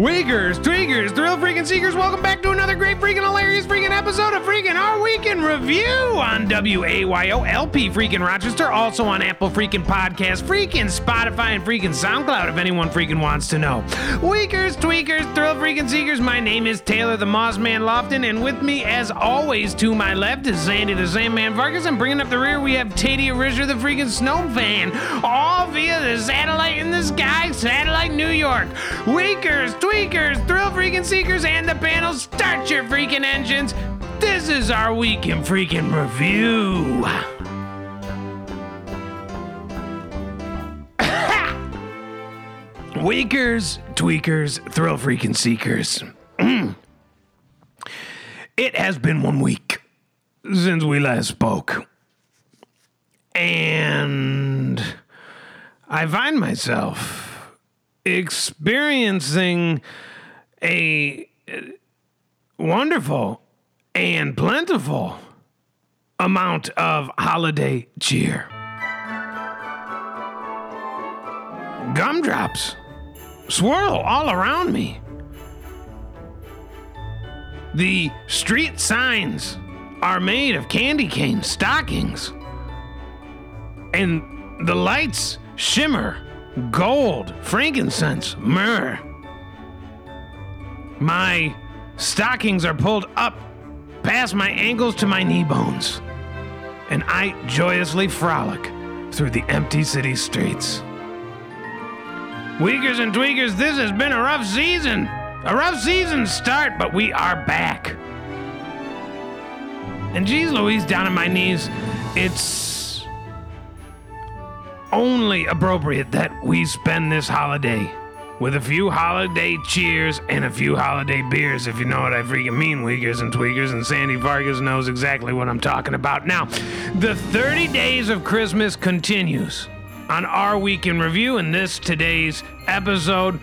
Tweakers, thrill freaking seekers, welcome back to another great freaking hilarious freaking episode of freaking Our Week in Review on WAYO LP freaking Rochester, also on Apple freaking Podcast, freaking Spotify, and freaking SoundCloud if anyone freaking wants to know. Weakers, tweakers, thrill freaking seekers, my name is Taylor the Moss Man Lofton, and with me as always to my left is Sandy the Sandman Vargas, and bringing up the rear we have Taddea Risher the freaking Snow Fan, all via the satellite in the sky, satellite New York. Weakers, tweakers, thrill freaking seekers, and the panel, start your freaking engines. This is our week in freaking review. Weakers, tweakers, thrill freaking seekers. it has been one week since we last spoke. And I find myself experiencing a wonderful and plentiful amount of holiday cheer. Gumdrops swirl all around me. The street signs are made of candy cane stockings. And the lights shimmer gold, frankincense, myrrh. My stockings are pulled up past my ankles to my knee bones, and I joyously frolic through the empty city streets. Weakers and tweakers, this has been a rough season. A rough season start, but we are back. And geez Louise, down on my knees, it's only appropriate that we spend this holiday with a few holiday cheers and a few holiday beers, if you know what I freaking mean, Weakers and Tweakers, and Sandy Vargas knows exactly what I'm talking about. Now, the 30 days of Christmas continues on our week in review in this today's episode.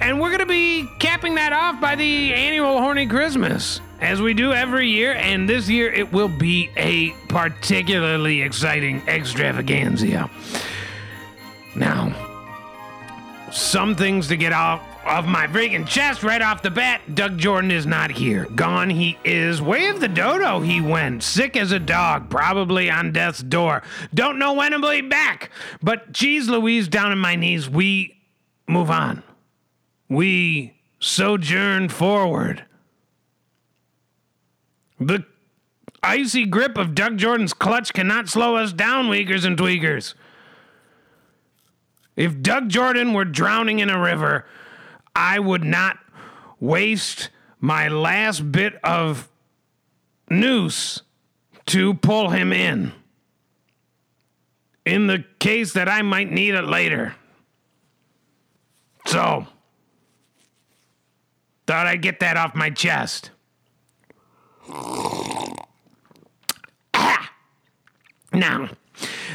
And we're going to be capping that off by the annual Horny Christmas, as we do every year. And this year it will be a particularly exciting extravaganza. Now, some things to get off of my freaking chest right off the bat. Doug Jordan is not here. Gone he is. Way of the dodo he went. Sick as a dog, probably on death's door. Don't know when he'll be back. But geez Louise, down on my knees, we move on. We sojourn forward. The icy grip of Doug Jordan's clutch cannot slow us down, Weakers and Tweakers. If Doug Jordan were drowning in a river, I would not waste my last bit of noose to pull him in. In the case that I might need it later. So, thought I'd get that off my chest. Ah! Now,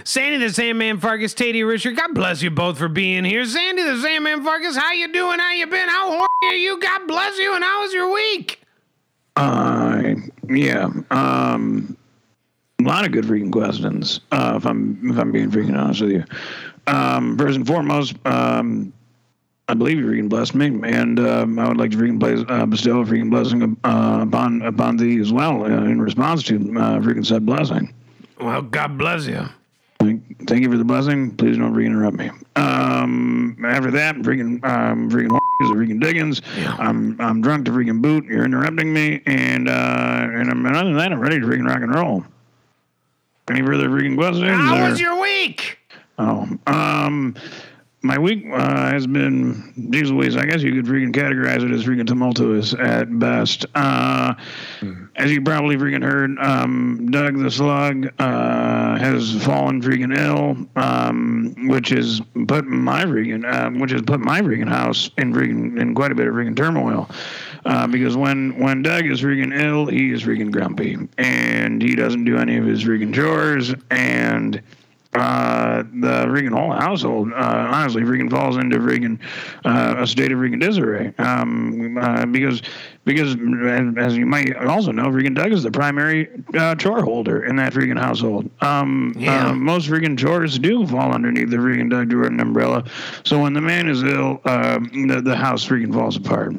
Sandy the Sandman Fargus, Taddea Richard, God bless you both for being here. Sandy the Sandman Fargus, how you doing? How you been? How horny are you? God bless you, and how was your week? Uh, yeah. Um, a lot of good freaking questions. Uh, if I'm if I'm being freaking honest with you. Um, first and foremost, um, I believe you freaking blessed me, and um, I would like to freaking place, uh, bestow a freaking blessing uh, upon upon thee as well uh, in response to uh, freaking said blessing. Well, God bless you. Thank, thank you for the blessing. Please don't freaking interrupt me. Um, after that, freaking, um, freaking, is freaking Diggins. Yeah. I'm, I'm drunk to freaking boot. You're interrupting me, and uh, and, I'm, and other than that, I'm ready to freaking rock and roll. Any further freaking questions? How or- was your week? Oh, um, my week uh, has been, geez Louise, I guess you could freaking categorize it as freaking tumultuous at best. Uh, As you probably freaking heard, um, Doug the Slug uh, has fallen freaking ill, um, which has put my freaking, uh, which has put my freaking house in freaking in quite a bit of freaking turmoil. Uh, because when when Doug is freaking ill, he is freaking grumpy, and he doesn't do any of his freaking chores, and uh, the freaking whole household, uh, honestly, freaking falls into freaking uh, a state of freaking disarray. Um, uh, because because as you might also know, freaking Doug is the primary uh, chore holder in that freaking household. Um, Yeah. uh, most freaking chores do fall underneath the freaking Doug Jordan umbrella. So when the man is ill, uh, the the house freaking falls apart.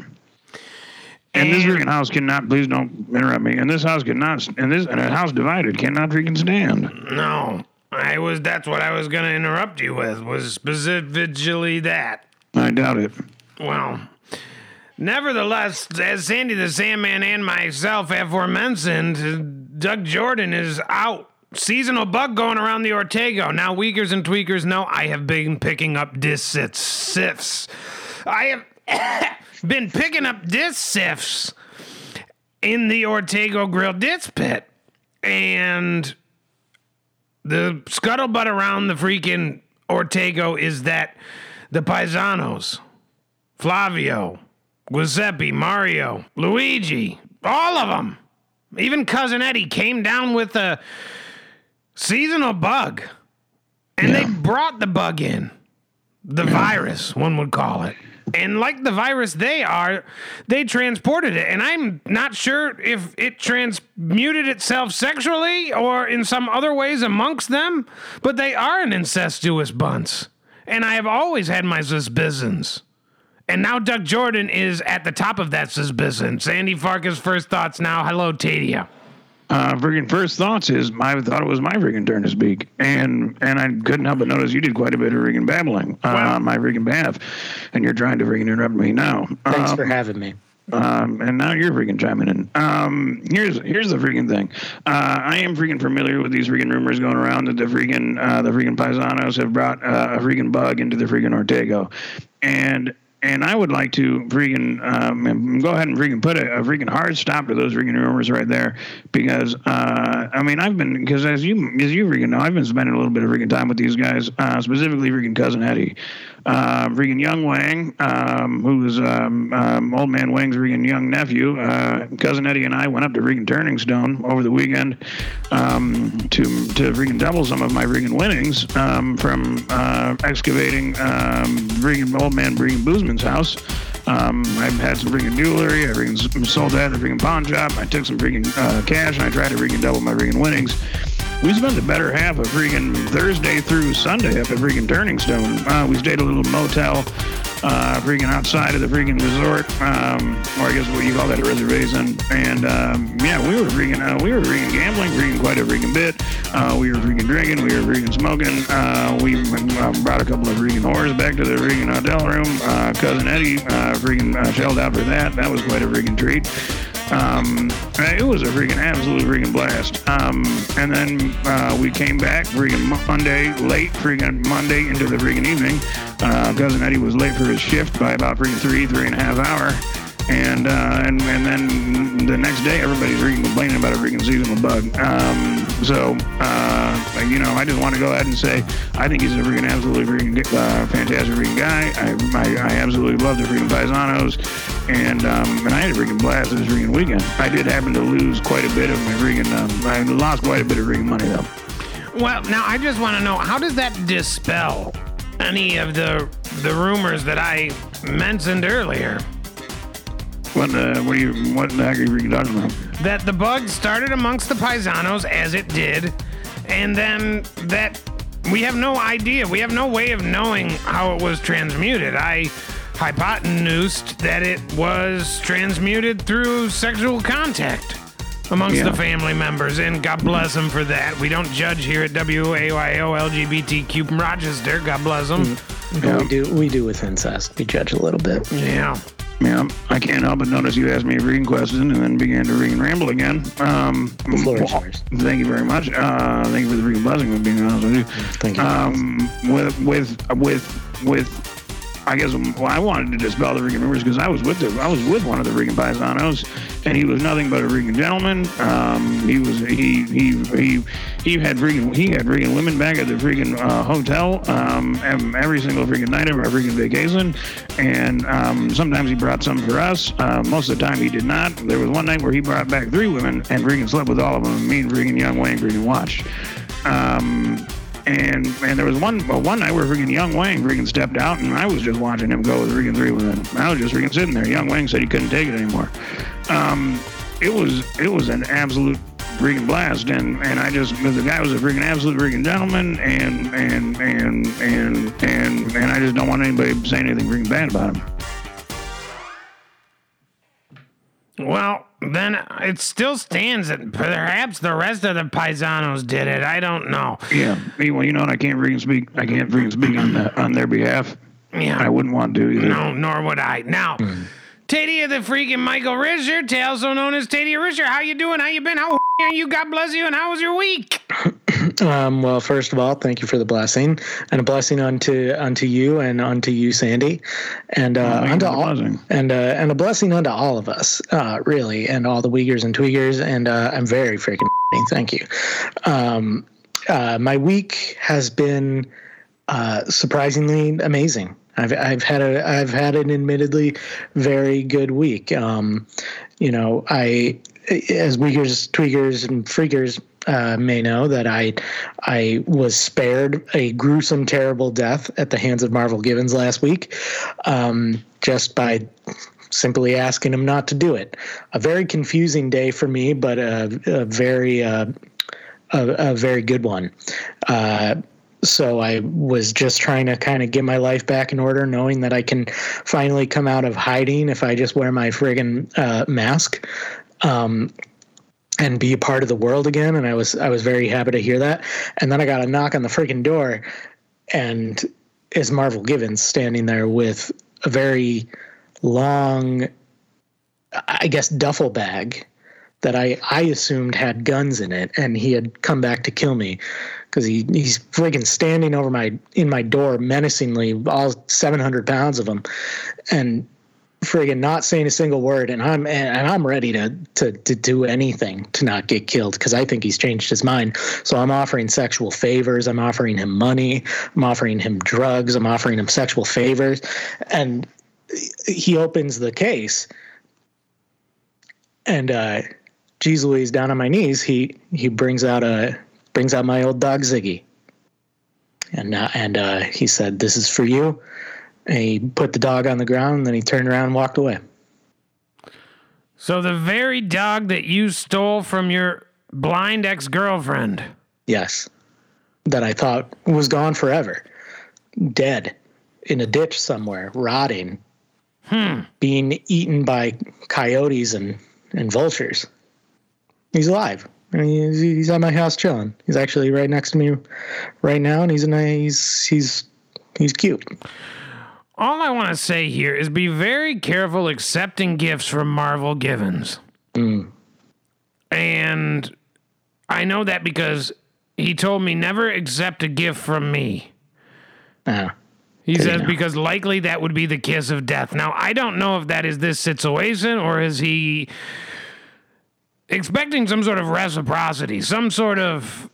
And this And- freaking house cannot. Please don't interrupt me. And this house cannot. And this and a house divided cannot freaking stand. No, I was. That's what I was going to interrupt you with. Was specifically that. I doubt it. Well, nevertheless, as Sandy the Sandman and myself aforementioned, Doug Jordan is out. Seasonal bug going around the Ortego. Now, Weakers and Tweakers know I have been picking up disc sifts. I have been picking up dis-sifs in the Ortego Grill Dis Pit. And the scuttlebutt around the freaking Ortego is that the Paisanos, Flavio, Giuseppe, Mario, Luigi, all of them, even cousin Eddie came down with a seasonal bug, and they brought the bug in, the virus, one would call it. And like the virus they are, they transported it. And I'm not sure if it transmuted itself sexually or in some other ways amongst them, but they are an incestuous bunch. And I have always had my suspicions. And now Doug Jordan is at the top of that suspicion. Sandy Farkas' first thoughts now. Hello, Taddea. Uh, freaking first thoughts is I thought it was my friggin' turn to speak, and and I couldn't help but notice you did quite a bit of freaking babbling uh, Well- on my freaking behalf, and you're trying to freaking interrupt me now. Thanks Um, for having me. um, and now you're freaking chiming in. Um, here's here's the freaking thing. Uh, I am freaking familiar with these freaking rumors going around that the freaking uh, the freaking paisanos have brought uh, a freaking bug into the freaking Ortego, and and I would like to freaking um, go ahead and freaking put a, a freaking hard stop to those freaking rumors right there because uh, I mean I've been because as you as you freaking know I've been spending a little bit of freaking time with these guys uh, specifically freaking cousin Eddie, uh, freaking young Wang um, who was um, um, old man Wang's freaking young nephew. Uh, cousin Eddie and I went up to freaking Turning Stone over the weekend um, to to freaking double some of my freaking winnings um, from uh, excavating freaking old man freaking House. Um, I've had some freaking jewelry. I freaking sold that at a freaking pawn shop. I took some freaking uh, cash and I tried to freaking double my freaking winnings. We spent the better half of freaking Thursday through Sunday up at freaking Turning Stone. Uh, we stayed at a little motel, uh, freaking outside of the freaking resort, um, or I guess what you call that a reservation. And um, yeah, we were freaking, uh, we were freaking gambling, freaking quite a freaking bit. Uh, we were freaking drinking, we were freaking smoking. Uh, we uh, brought a couple of freaking whores back to the freaking hotel room. Uh, cousin Eddie uh, freaking shelled out for that. That was quite a freaking treat. Um, it was a freaking absolute freaking blast. Um, and then uh, we came back freaking Monday, late freaking Monday into the freaking evening. Uh, cousin Eddie was late for his shift by about freaking three, three and a half hour. And, uh, and and then the next day, everybody's freaking complaining about a freaking seasonal bug. Um, so, uh, you know, I just want to go ahead and say I think he's a freaking absolutely freaking uh, fantastic freaking guy. I, I, I absolutely love the freaking paisanos, and um, and I had a freaking blast this freaking weekend. I did happen to lose quite a bit of my freaking. Um, I lost quite a bit of freaking money though. Well, now I just want to know how does that dispel any of the the rumors that I mentioned earlier? What uh, what you what the heck are you talking about? That the bug started amongst the paisanos as it did, and then that we have no idea. We have no way of knowing how it was transmuted. I hypotenused that it was transmuted through sexual contact amongst Yeah. the family members, and God bless them for that. We don't judge here at WAYO LGBTQ from Rochester. God bless them. Yeah. We do we do with incest. We judge a little bit. Yeah. Yeah, I can't help but notice you asked me a reading question and then began to read and ramble again. Um, The floor is well, yours. Thank you very much. Uh, thank you for the freaking blessing of being honest with you. Thank you. Um, with with with with, I guess well, I wanted to dispel the freaking rumors because I was with the I was with one of the freaking paisanos, and he was nothing but a freaking gentleman. Um, he was he he he he had freaking he had freaking women back at the freaking uh, hotel um, every single freaking night of our freaking vacation, and um, sometimes he brought some for us. Uh, most of the time he did not. There was one night where he brought back three women and freaking slept with all of them. Me and freaking young Wayne freaking watched. Um, And and there was one well, one night where freaking Young Wang freaking stepped out, and I was just watching him go with freaking three women. I was just freaking sitting there. Young Wang said he couldn't take it anymore. Um, it was it was an absolute freaking blast, and and I just the guy was a freaking absolute freaking gentleman, and and and and and and I just don't want anybody saying anything freaking bad about him. Well, then it still stands that perhaps the rest of the paisanos did it. I don't know. Yeah, well, you know, what? I can't freaking speak. I can't freaking speak on the, on their behalf. Yeah. I wouldn't want to either. No, nor would I. Now, mm. Taddea the freaking Michael Risher, also known as Taddea Risher, how you doing? How you been? How are you? God bless you. And how was your week? Um, well, first of all, thank you for the blessing, and a blessing unto unto you and unto you, Sandy, and uh, thank unto all, blessing. and uh, and a blessing unto all of us, uh, really, and all the Weakers and Tweakers, and uh, I'm very freaking thank you. Um, uh, my week has been uh, surprisingly amazing. I've I've had a I've had an admittedly very good week. Um, you know, I as Weakers, Tweakers, and Freakers uh, may know that I I was spared a gruesome, terrible death at the hands of Marvel Givens last week, um, just by simply asking him not to do it. A very confusing day for me, but a, a very uh, a, a very good one. Uh, so I was just trying to kind of get my life back in order, knowing that I can finally come out of hiding if I just wear my friggin' uh, mask. Um, and be a part of the world again, and I was I was very happy to hear that. And then I got a knock on the freaking door, and is Marvel Givens standing there with a very long, I guess, duffel bag that I, I assumed had guns in it, and he had come back to kill me because he, he's friggin' standing over my in my door menacingly, all 700 pounds of him, and friggin' not saying a single word. And I'm and I'm ready to to to do anything to not get killed because I think he's changed his mind. So I'm offering sexual favors. I'm offering him money. I'm offering him drugs. I'm offering him sexual favors, and he opens the case and uh geez louise down on my knees he he brings out a brings out my old dog ziggy. And uh, and uh he said this is for you. And he put the dog on the ground and then he turned around and walked away. So the very dog that you stole from your blind ex girlfriend. yes. That i thought was gone forever. Dead. In a ditch somewhere rotting. Being eaten by coyotes and and vultures. He's alive he's, he's at my house chilling he's actually right next to me right now and he's a nice he's he's cute All I want to say here is be very careful accepting gifts from Marvel Givens. And I know that because he told me never accept a gift from me. uh, He says know. because likely that would be the kiss of death. Now, I don't know if that is this situation or is he expecting some sort of reciprocity, some sort of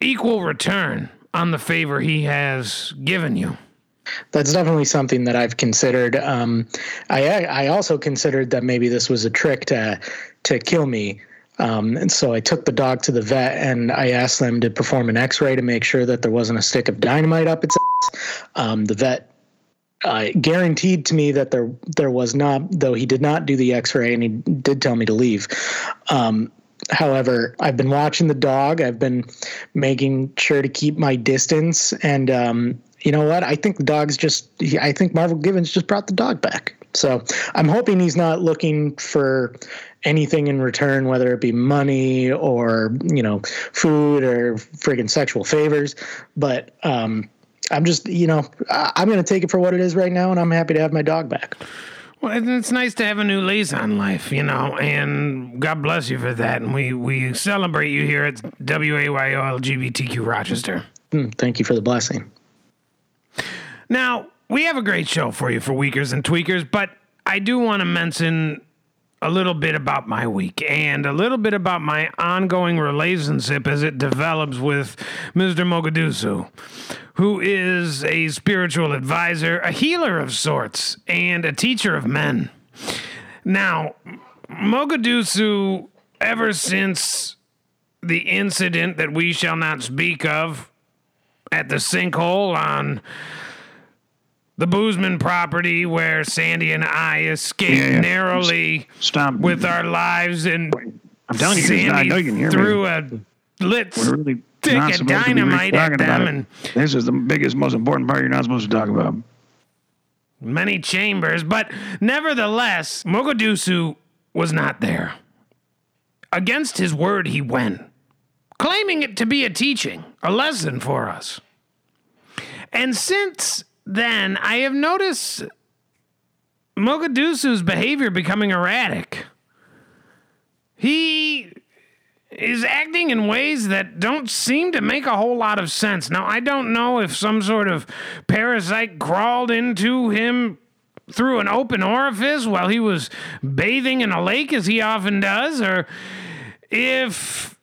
equal return on the favor he has given you. that's definitely something that I've considered. Um, I I also considered that maybe this was a trick to to kill me. Um, and so I took the dog to the vet and I asked them to perform an X-ray to make sure that there wasn't a stick of dynamite up its. Um, the vet uh, guaranteed to me that there there was not, though he did not do the X-ray and he did tell me to leave. Um, however, I've been watching the dog. I've been making sure to keep my distance, and um, you know what? I think the dog's just. I think Marvel Givens just brought the dog back. So I'm hoping he's not looking for anything in return, whether it be money or you know food or friggin' sexual favors. But um, I'm just you know I'm going to take it for what it is right now, and I'm happy to have my dog back. Well, it's nice to have a new lease on life, you know, and God bless you for that. And we, we celebrate you here at WAYO LGBTQ Rochester. Mm, thank you for the blessing. Now, we have a great show for you for Weakers and Tweakers, but I do want to mention a little bit about my week and a little bit about my ongoing relationship as it develops with Mr. Mogadusu, who is a spiritual advisor, a healer of sorts, and a teacher of men. Now, Mogadusu, ever since the incident that we shall not speak of at the sinkhole on the Boozman property where Sandy and I escaped Yeah, yeah. narrowly Stop. with our lives and I'm telling you, Sandy I know you can hear threw me. a lit We're really stick of supposed to be dynamite at them and This is the biggest, most important part you're not supposed to talk about. many chambers, but nevertheless, Mogadishu was not there. Against his word, he went, claiming it to be a teaching, a lesson for us. And since then, I have noticed Mogadishu's behavior becoming erratic. He is acting in ways that don't seem to make a whole lot of sense. Now, I don't know if some sort of parasite crawled into him through an open orifice while he was bathing in a lake, as he often does, or if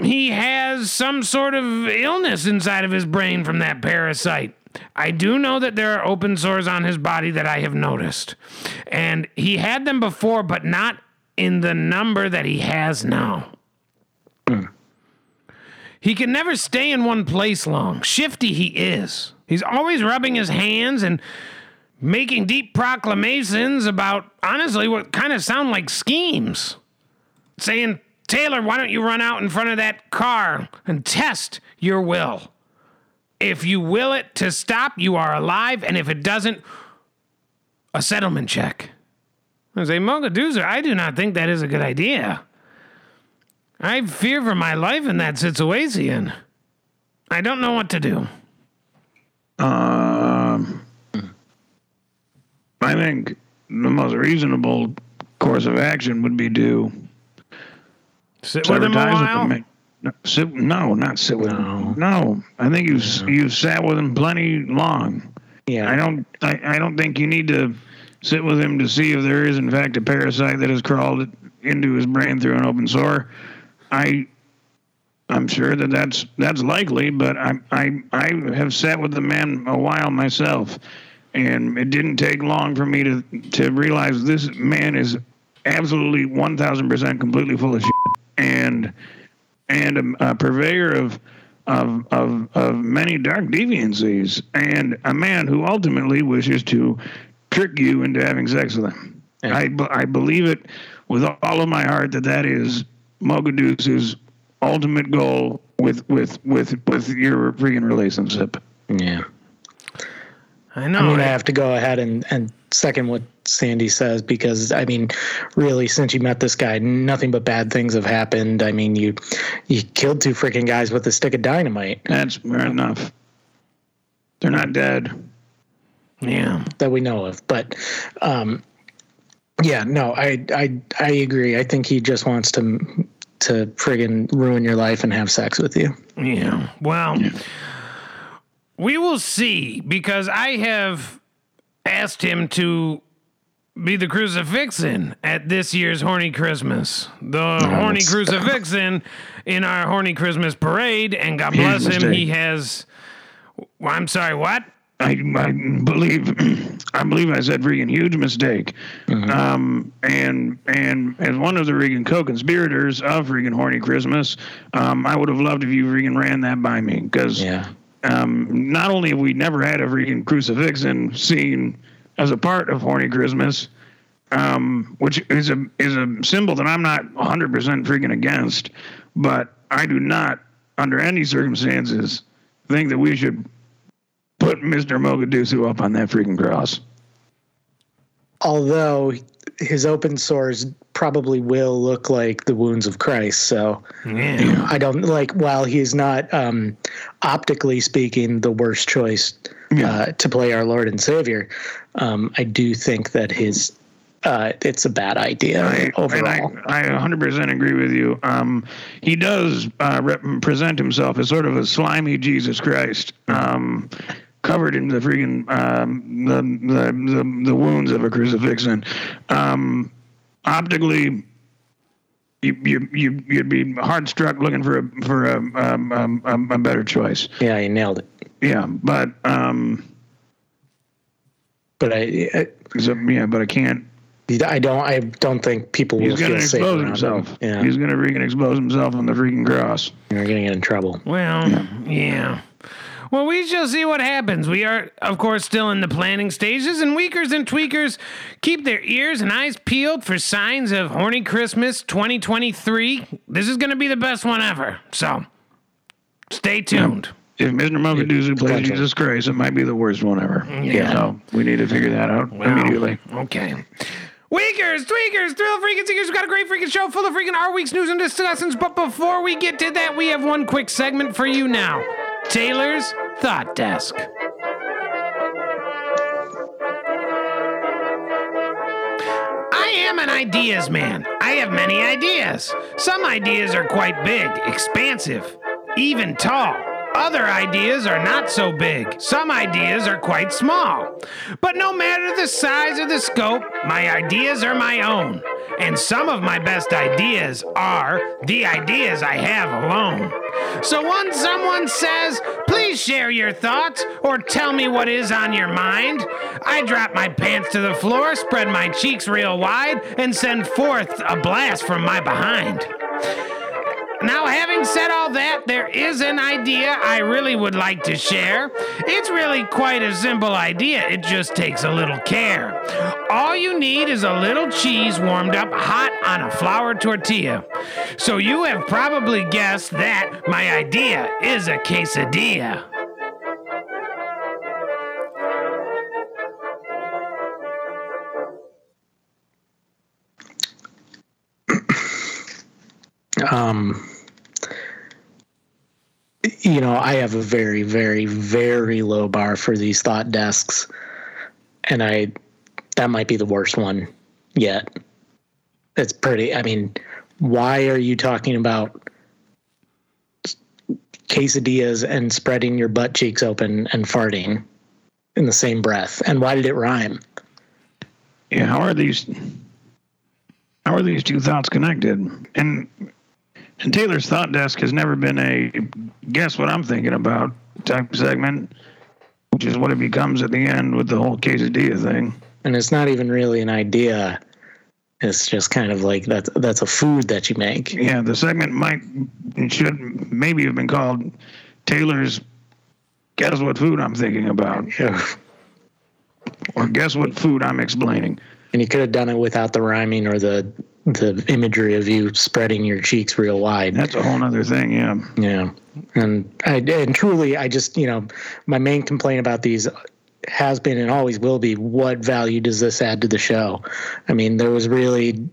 he has some sort of illness inside of his brain from that parasite. I do know that there are open sores on his body that I have noticed. And he had them before, but not in the number that he has now. He can never stay in one place long. Shifty he is. He's always rubbing his hands and making deep proclamations about, honestly, what kind of sound like schemes. Saying, Taylor, why don't you run out in front of that car and test your will? If you will it to stop, you are alive, and if it doesn't, a settlement check. I say, Mogadoozer, I do not think that is a good idea. I fear for my life in that situation. I don't know what to do. Um, I think the most reasonable course of action would be to Sit with him a while. him. No, sit, no, not sit with No. him. No, I think you've you've sat with him plenty long. Yeah. I don't. I, I don't think you need to sit with him to see if there is in fact a parasite that has crawled into his brain through an open sore. I. I'm sure that that's that's likely, but I I I have sat with the man a while myself, and it didn't take long for me to to realize this man is absolutely 1,000 percent completely full of shit, and and a, a purveyor of of, of of many dark deviancies, and a man who ultimately wishes to trick you into having sex with him. Yeah. I I believe it with all of my heart that that is Mogadoo's ultimate goal with with with with your freaking relationship. yeah. I know. I'm gonna have to go ahead and, and second what Sandy says because I mean, really, since you met this guy, nothing but bad things have happened. I mean, you you killed two freaking guys with a stick of dynamite That's fair enough. They're not dead. yeah. that we know of, but um, yeah, no, I I I agree. I think he just wants to to friggin' ruin your life and have sex with you. Yeah. Well, we will see because I have asked him to be the crucifixin at this year's Horny Christmas. The Horny stop. Crucifixin in our Horny Christmas parade, and God bless him, he has. I'm sorry, what? I, I believe I believe I said freaking huge mistake. Um, and and as one of the freaking co-conspirators of freaking horny Christmas, um, I would have loved if you freaking ran that by me because Yeah. um, not only have we never had a freaking crucifixin scene as a part of horny Christmas, um, which is a is a symbol that I'm not 100 percent freaking against, but I do not, under any circumstances, think that we should put Mr. Mogadishu up on that freaking cross. Although his open sores probably will look like the wounds of Christ, so Yeah. I don't like. While he's not um, optically speaking the worst choice uh, to play our Lord and Savior, um, I do think that his uh, it's a bad idea I, overall. I, I 100% agree with you. Um, he does uh, rep- present himself as sort of a slimy Jesus Christ, um, covered in the freaking um, the, the the the wounds of a crucifixion. Um, optically, you you you you'd be hard struck looking for a for a um, um, um, a better choice. yeah, he nailed it. Yeah, but um, But I, I, so, yeah, but I can't. I don't, I don't think people will He's gonna feel safe expose around himself. him. Yeah, He's gonna freaking expose himself on the freaking cross. you're gonna get in trouble. Well, yeah. Well, we shall see what happens. We are, of course, still in the planning stages, and Weakers and Tweakers keep their ears and eyes peeled for signs of Horny Christmas 2023. This is going to be the best one ever. So stay tuned. If Mr. Muffadoozy plays Gotcha. Jesus Christ, it might be the worst one ever. Mm-hmm. Yeah. So we need to figure that out immediately. Okay. Weakers, tweakers, thrill freaking seekers, we've got a great freaking show full of freaking our week's news and discussions. But before we get to that, we have one quick segment for you now Taylor's Thought Desk. I am an ideas man. I have many ideas. Some ideas are quite big, expansive, even tall. Other ideas are not so big. Some ideas are quite small. But no matter the size or the scope, my ideas are my own. And some of my best ideas are the ideas I have alone. So when someone says, please share your thoughts or tell me what is on your mind, I drop my pants to the floor, spread my cheeks real wide, and send forth a blast from my behind. Now, having said all that, there is an idea I really would like to share. It's really quite a simple idea, it just takes a little care. All you need is a little cheese warmed up hot on a flour tortilla. So, you have probably guessed that my idea is a quesadilla. Um, you know, I have a very, very, very low bar for these thought desks, and I that might be the worst one yet. It's pretty. I mean, why are you talking about quesadillas and spreading your butt cheeks open and farting in the same breath? And why did it rhyme? Yeah, how are these? How are these two thoughts connected? And and Taylor's thought desk has never been a guess what I'm thinking about type segment, which is what it becomes at the end with the whole quesadilla thing. And it's not even really an idea. It's just kind of like that's that's a food that you make. Yeah, the segment might should maybe have been called Taylor's guess what food I'm thinking about, Yeah. or guess what food I'm explaining. And you could have done it without the rhyming or the the imagery of you spreading your cheeks real wide. That's a whole other thing. Yeah. Yeah. And I and truly I just, you know, my main complaint about these has been and always will be what value does this add to the show? I mean, there was really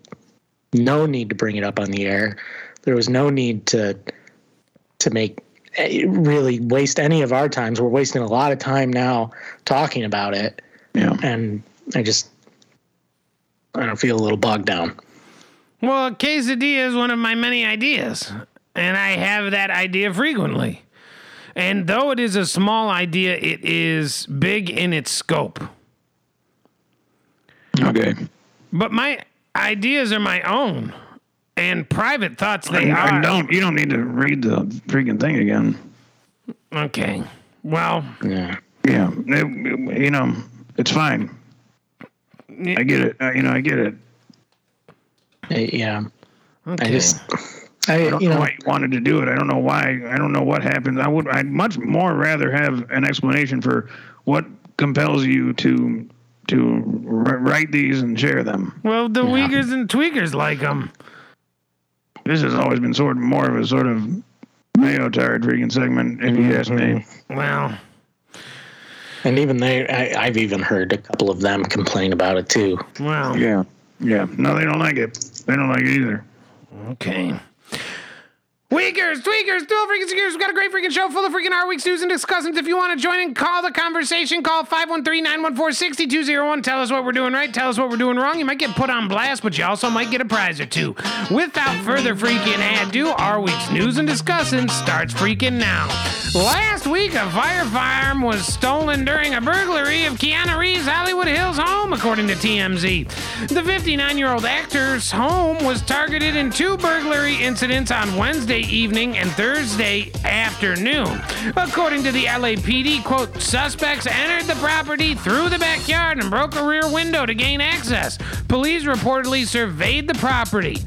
no need to bring it up on the air. There was no need to to make eh, really waste any of our times. We're wasting a lot of time now talking about it Yeah. and I just I don't feel a little bogged down. Well, a quesadilla is one of my many ideas, and I have that idea frequently. And though it is a small idea, it is big in its scope. Okay. But my ideas are my own, and private thoughts they I, are. I don't. You don't need to read the freaking thing again. Okay. Well, Yeah. Yeah. It- you know, it's fine. I get it. Uh, you know, I get it. Yeah. okay. I just I, I don't you know know why you wanted to do it. I don't know why. I don't know what happened. I would. I'd much more rather have an explanation for what compels you to to r- write these and share them. well, the Weakers and Tweakers like them. This has always been sort of more of a sort of mayo tired freaking segment, if you ask me. Mm-hmm. Well, and even they I, I've even heard a couple of them complain about it too. well, Yeah. Yeah. No, they don't like it. They don't like it either. okay. Weakers, tweakers, dual freaking secures. We've got a great freaking show full of freaking our week's news and discussions. If you want to join in, call the conversation. Call 513-914-6201. Tell us what we're doing right. Tell us what we're doing wrong. You might get put on blast, but you also might get a prize or two. Without further freaking ado, our week's news and discussion starts freaking now. Last week, a fire firearm was stolen during a burglary of Keanu Reeves' Hollywood Hills home, according to TMZ. The 59-year-old actor's home was targeted in two burglary incidents on Wednesday evening and Thursday afternoon. According to the LAPD, quote, suspects entered the property through the backyard and broke a rear window to gain access. Police reportedly surveyed the property,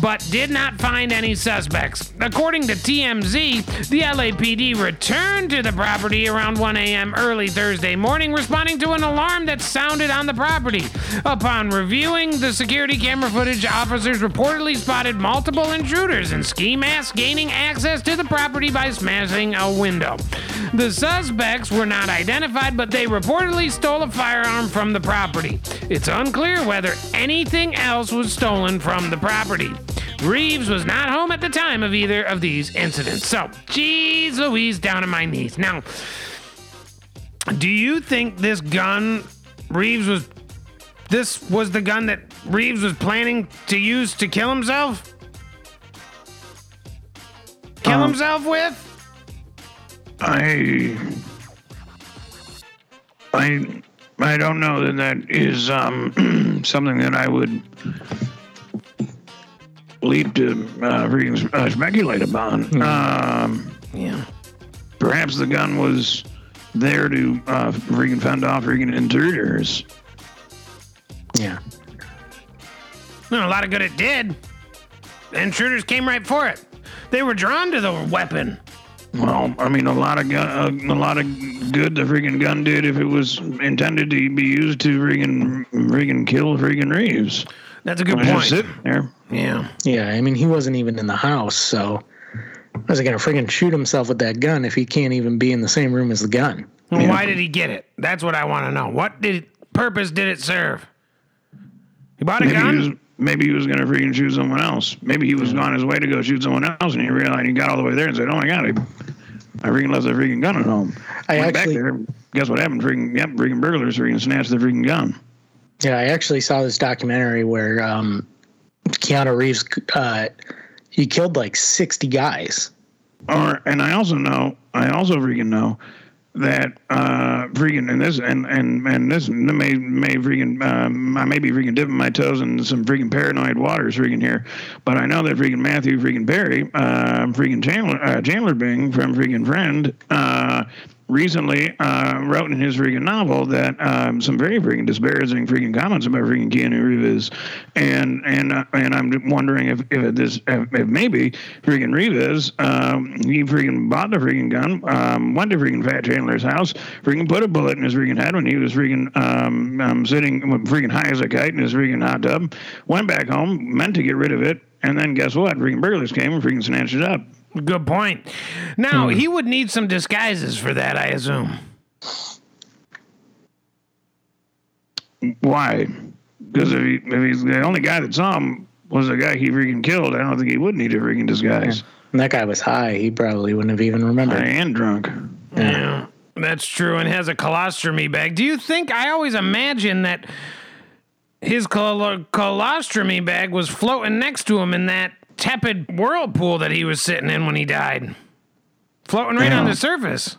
but did not find any suspects. According to TMZ, the LAPD returned to the property around 1 a.m. early Thursday morning, responding to an alarm that sounded on the property. Upon reviewing the security camera footage, officers reportedly spotted multiple intruders in ski masks gaining access to the property by smashing a window. The suspects were not identified, but they reportedly stole a firearm from the property. It's unclear whether anything else was stolen from the property. Reeves was not home at the time of either of these incidents. So, geez Louise, down on my knees. Now, do you think this gun Reeves was this was the gun that Reeves was planning to use to kill himself? Kill Um, himself with? I, I, I don't know that that is um, something that I would leap to uh, freaking uh, speculate upon. Um, Yeah. perhaps the gun was there to uh, freaking fend off freaking intruders. Yeah. Well, a lot of good it did. The intruders came right for it. They were drawn to the weapon. Well, I mean, a lot of gun, uh, a lot of good the freaking gun did if it was intended to be used to freaking freaking kill freaking Reeves. That's a good point. Just point. sitting there. Yeah. Yeah. I mean, he wasn't even in the house, so how's he gonna friggin' shoot himself with that gun if he can't even be in the same room as the gun? Well, Yeah. Why did he get it? That's what I want to know. What did purpose did it serve? He bought a Maybe gun. he was maybe he was gonna freaking shoot someone else. Maybe he was on his way to go shoot someone else, and he realized he got all the way there and said, "Oh my god, I, I freaking left the freaking gun at home." I Went actually- back there. Guess what happened? Freaking yep, freaking burglars freaking snatched the freaking gun. Yeah, I actually saw this documentary where um, Keanu Reeves uh, he killed like sixty guys. Or and I also know, I also freaking know that uh freaking and this and and and this may may freaking um, I may be freaking dipping my toes in some freaking paranoid waters freaking here, but I know that freaking Matthew freaking Perry, uh, freaking Chandler uh, Chandler Bing from freaking Friend, uh, recently uh, wrote in his freaking novel that um, some very freaking disparaging freaking comments about freaking Keanu Reeves, and and uh, and I'm wondering if if this if, if maybe freaking Reeves um, he freaking bought the freaking gun, um, went to freaking Fat Chandler's house, freaking put a bullet in his freaking head when he was freaking um, um, sitting freaking high as a kite in his freaking hot tub, went back home, meant to get rid of it, and then guess what? Freaking burglars came and freaking snatched it up. Good point. Now hmm. he would need some disguises for that, I assume. Why? Because if, he, if he's the only guy that saw him was the guy he freaking killed, I don't think he would need a freaking disguise. And that guy was high. He probably wouldn't have even remembered. And drunk. Yeah. That's true, and has a colostomy bag. Do you think? I always imagine that his col- colostomy bag was floating next to him in that tepid whirlpool that he was sitting in when he died, floating right on the surface.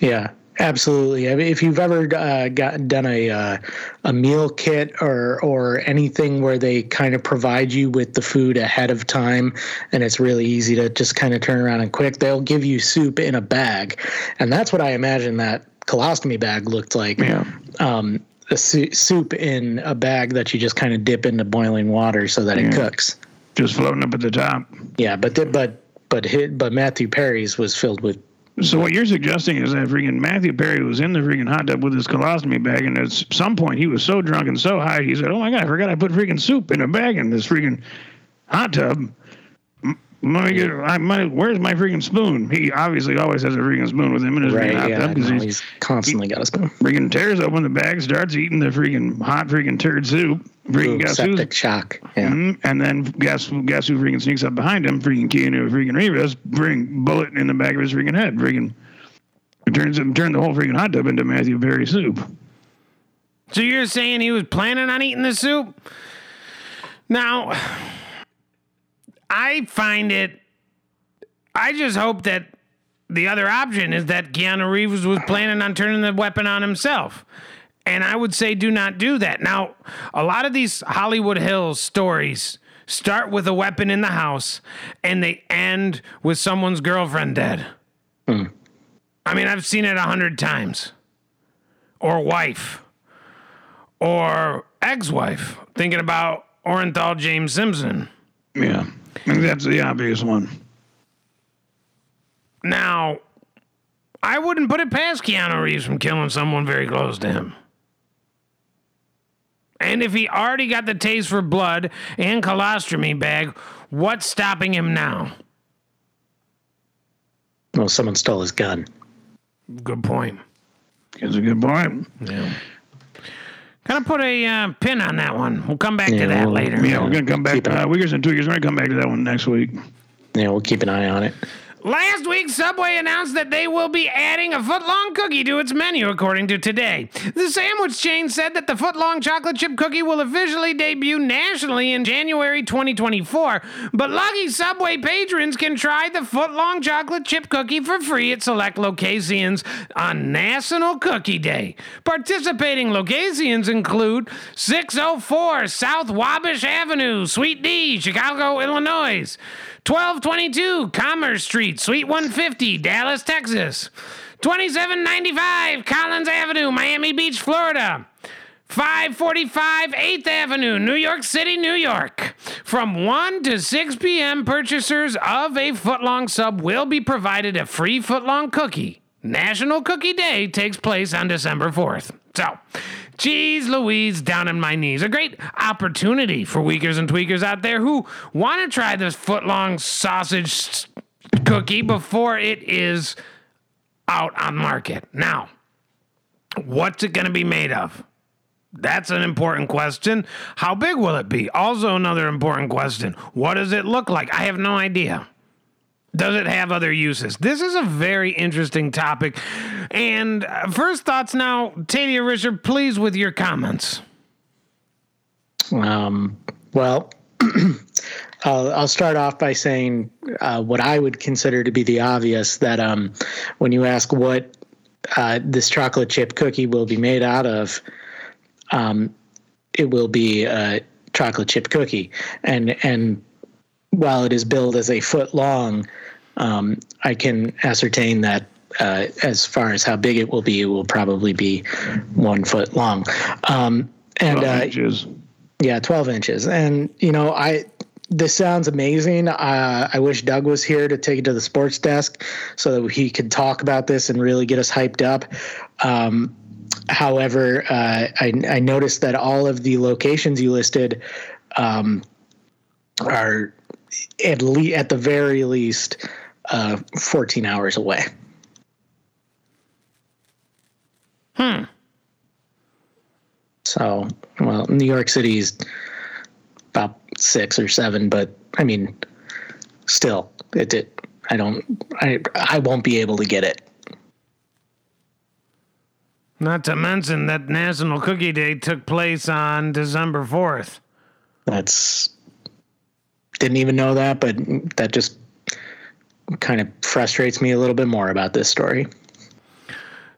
Yeah, absolutely. I mean, if you've ever uh, got done a uh, a meal kit or or anything where they kind of provide you with the food ahead of time, and it's really easy to just kind of turn around and quick, they'll give you soup in a bag, and that's what I imagine that colostomy bag looked like. Yeah. Um, a su- soup in a bag that you just kind of dip into boiling water so that it cooks. Just floating up at the top. Yeah, but th- but but hit, but Matthew Perry's was filled with So what you're suggesting is that freaking Matthew Perry was in the freaking hot tub with his colostomy bag, and at some point he was so drunk and so high, he said, "Oh my god, I forgot I put freaking soup in a bag in this freaking hot tub." M- Let me get. I might, where's my freaking spoon? He obviously always has a freaking spoon with him in his right. freaking hot Yeah, tub because no, he's he's constantly got a spoon. freaking tears open the bag, starts eating the freaking hot freaking turd soup. Freaking Ooh, guess who's shock. Yeah. Mhm. And then guess guess who freaking sneaks up behind him? Freaking Keanu freaking Reeves, bring bullet in the back of his freaking head. Freaking it turns it turned the whole freaking hot tub into Matthew Perry soup. So you're saying he was planning on eating the soup? Now, I find it. I just hope that the other option is that Keanu Reeves was planning on turning the weapon on himself. And I would say do not do that. Now, a lot of these Hollywood Hills stories start with a weapon in the house and they end with someone's girlfriend dead. Hmm. I mean, I've seen it a hundred times. Or wife. Or ex wife. Thinking about Orenthal James Simpson. Yeah, that's the obvious one. Now, I wouldn't put it past Keanu Reeves from killing someone very close to him. And if he already got the taste for blood and colostomy bag, what's stopping him now? Well, someone stole his gun. Good point. That's a good point. Yeah. Gonna put a uh, pin on that one. We'll come back to that we'll- later. Yeah, we're gonna come back. Keep it. Uh, Weakers and Tweakers. We're gonna come back to that one next week. Yeah, we'll keep an eye on it. Last week, Subway announced that they will be adding a footlong cookie to its menu, according to Today. The sandwich chain said that the footlong chocolate chip cookie will officially debut nationally in January 2024. But lucky Subway patrons can try the footlong chocolate chip cookie for free at select locations on National Cookie Day. Participating locations include 604 South Wabash Avenue, Suite D, Chicago, Illinois. 1222 Commerce Street, Suite 150, Dallas, Texas. 2795 Collins Avenue, Miami Beach, Florida. 545 8th Avenue, New York City, New York. From 1 to 6 p.m., purchasers of a footlong sub will be provided a free footlong cookie. National Cookie Day takes place on December 4th. So, geez Louise, down on my knees. A great opportunity for weakers and tweakers out there who want to try this footlong sausage cookie before it is out on market. Now, what's it going to be made of? That's an important question. How big will it be? Also, another important question. What does it look like? I have no idea. Does it have other uses? This is a very interesting topic. And uh, first thoughts now, Taddea Richard, please with your comments. Um, well, I'll, I'll start off by saying uh, what I would consider to be the obvious that um, when you ask what uh, this chocolate chip cookie will be made out of, um, it will be a chocolate chip cookie, and and while it is billed as a foot long, um, I can ascertain that uh, as far as how big it will be, it will probably be one foot long. Um, and Twelve uh, inches. yeah, 12 inches. And, you know, I, this sounds amazing. Uh, I wish Doug was here to take it to the sports desk so that he could talk about this and really get us hyped up. Um, however, uh, I, I noticed that all of the locations you listed um, are at le- at the very least uh, 14 hours away. Hmm. So, well, New York City's about six or seven, but I mean, still, it. it I don't. I I won't be able to get it. Not to mention that National Cookie Day took place on December 4th. That's didn't even know that, but that just kind of frustrates me a little bit more about this story.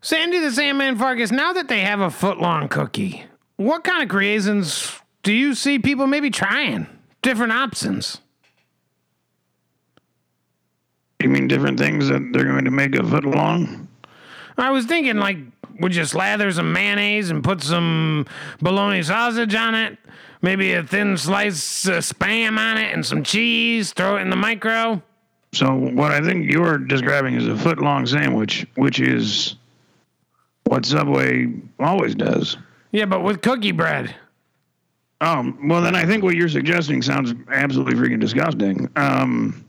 Sandy the Sandman Farkas, now that they have a foot long cookie, what kind of creations do you see people maybe trying? Different options. You mean different things that they're going to make a foot long? I was thinking, like, would you slather some mayonnaise and put some bologna sausage on it? Maybe a thin slice of spam on it and some cheese, throw it in the micro? So what I think you're describing is a foot long sandwich, which is what Subway always does. Yeah, but with cookie bread. Um, well, then I think what you're suggesting sounds absolutely freaking disgusting. Um,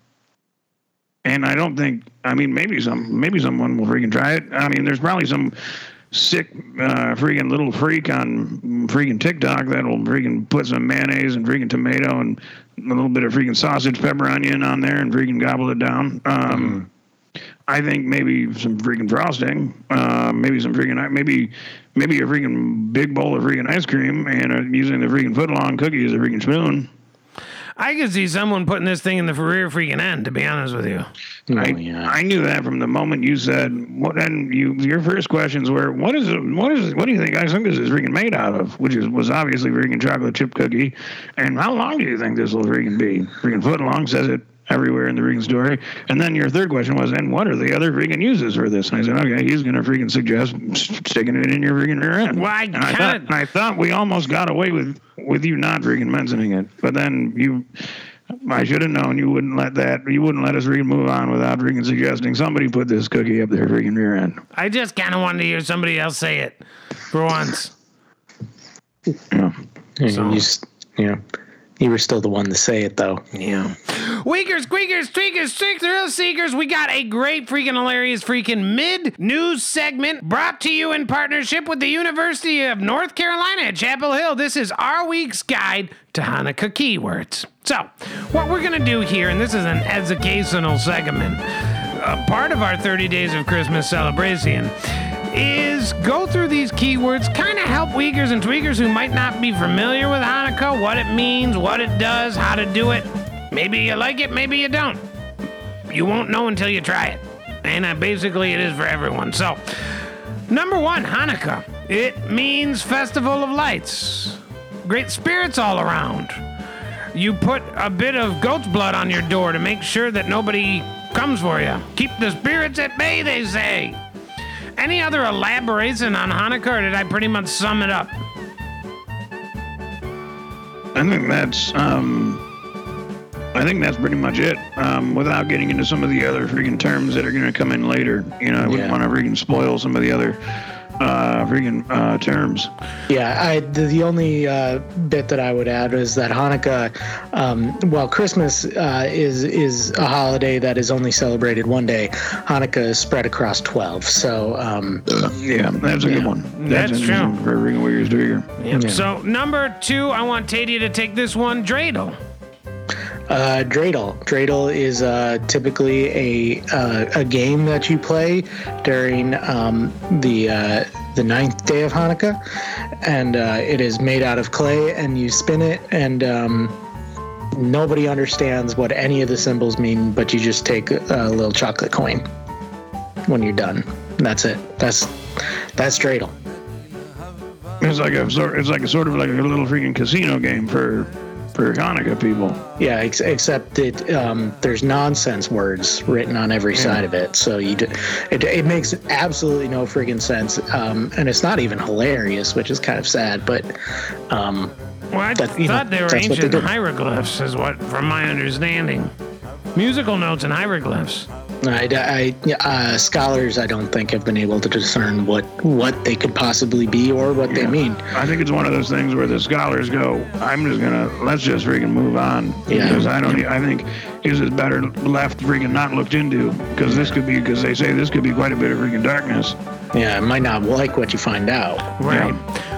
and I don't think. I mean, maybe some, maybe someone will freaking try it. I mean, there's probably some sick uh, freaking little freak on freaking TikTok that'll freaking put some mayonnaise and freaking tomato and a little bit of freaking sausage, pepper, onion on there and freaking gobble it down. Um, I think maybe some freaking frosting, uh, maybe some freaking, maybe, maybe a freaking big bowl of freaking ice cream and uh, using the freaking footlong cookie as a freaking spoon. I could see someone putting this thing in the rear freaking end, to be honest with you. Oh, I, yeah. I knew that from the moment you said what. And you, your first questions were, "What is it? What is? it- What do you think? I think this is freaking made out of?" Which is was obviously freaking chocolate chip cookie. And how long do you think this will freaking be? Freaking foot long says it everywhere in the freaking story. And then your third question was, "And what are the other freaking uses for this?" And I said, "Okay, he's gonna freaking suggest sticking it in your freaking rear end." Well, I and I thought, and I thought we almost got away with with you not freaking mentioning it, but then you I should have known you wouldn't let that. You wouldn't let us freaking move on without freaking suggesting somebody put this cookie up their freaking rear end. I just kind of wanted to hear somebody else say it for once. Yeah. You, So- you, s- you know, you were still the one to say it though. Yeah. Weakers, squeakers, tweakers, streak thrill seekers. We got a great freaking hilarious freaking mid news segment brought to you in partnership with the University of North Carolina at Chapel Hill. This is our week's guide to Hanukkah keywords. So, what we're going to do here, and this is an educational segment, a part of our 30 days of Christmas celebration is go through these keywords, kind of help Weakers and Tweakers who might not be familiar with Hanukkah, what it means, what it does, how to do it. Maybe you like it, maybe you don't. You won't know until you try it. And uh, basically, it is for everyone. So, number one, Hanukkah. It means festival of lights. Great spirits all around. You put a bit of goat's blood on your door to make sure that nobody comes for you. Keep the spirits at bay, they say. Any other elaboration on Hanukkah, or did I pretty much sum it up? I think that's um, I think that's pretty much it. Um, without getting into some of the other freaking terms that are going to come in later, you know, I wouldn't Yeah. want to freaking spoil some of the other uh, freaking uh, terms. Yeah, I the, the only uh, bit that I would add is that Hanukkah, um, well, Christmas uh, is is a holiday that is only celebrated one day. Hanukkah is spread across twelve. So um, Yeah, that's a good one. That's interesting true. for freaking Weakers to hear. Yep. Yeah. So number two, I want Taddea to take this one. Dreidel. Uh, dreidel. Dreidel is uh, typically a uh, a game that you play during um, the uh, the ninth day of Hanukkah, and uh, it is made out of clay, and you spin it, and um, nobody understands what any of the symbols mean, but you just take a little chocolate coin when you're done. That's it. That's that's dreidel. It's like a. It's like a sort of like a little freaking casino game for for Hanukkah people. Yeah, ex- except that um, there's nonsense words written on every side of it, so you d- it, it makes absolutely no friggin' sense, um, and it's not even hilarious, which is kind of sad. But um, Well, I That- you know, thought they were what they ancient hieroglyphs, is what, from my understanding. Musical notes and hieroglyphs. I, I uh, scholars I don't think have been able to discern what what they could possibly be or what they mean. I think it's one of those things where the scholars go, "I'm just gonna let's just freaking move on," Yeah. because I don't. I think is is better left freaking not looked into because this could be because they say this could be quite a bit of freaking darkness. Yeah, might not like what you find out. Right.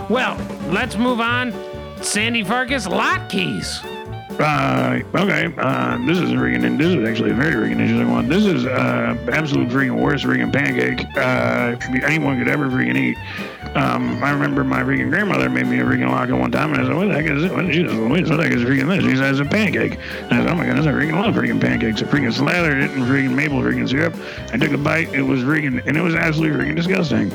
Well, let's move on. Sandy Farkas, latkes. Uh, okay. Uh, this is a freaking. This is actually a very freaking interesting one. This is uh, absolute freaking worst freaking pancake uh, anyone could ever freaking eat. Um, I remember my freaking grandmother made me a freaking lock one time, and I said, "What the heck is it?" What, she said, "What the heck is freaking this?" She says, "It's a pancake." And I said, "Oh my goodness, I freaking love freaking pancakes." I freaking slathered it in freaking maple freaking syrup. I took a bite. It was freaking, and it was absolutely freaking disgusting.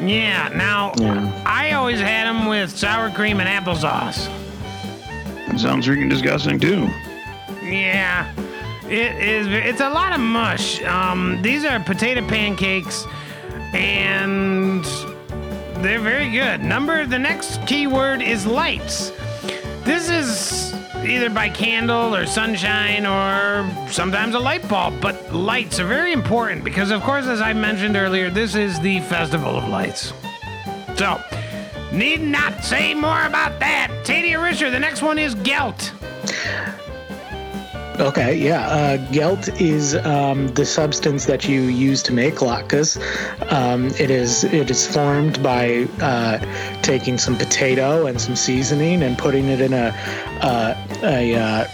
Yeah, now, Yeah. I always had them with sour cream and applesauce. It sounds freaking disgusting too. Yeah, it is. It's a lot of mush. Um, these are potato pancakes, and they're very good. Number. The next keyword is lights. This is either by candle or sunshine or sometimes a light bulb, but lights are very important because, of course, as I mentioned earlier, this is the festival of lights. So. Need not say more about that. Taddea Risher, the next one is Gelt. Okay, yeah. Uh, gelt is um, the substance that you use to make latkes. Um, it is it is formed by uh, taking some potato and some seasoning and putting it in a uh, a,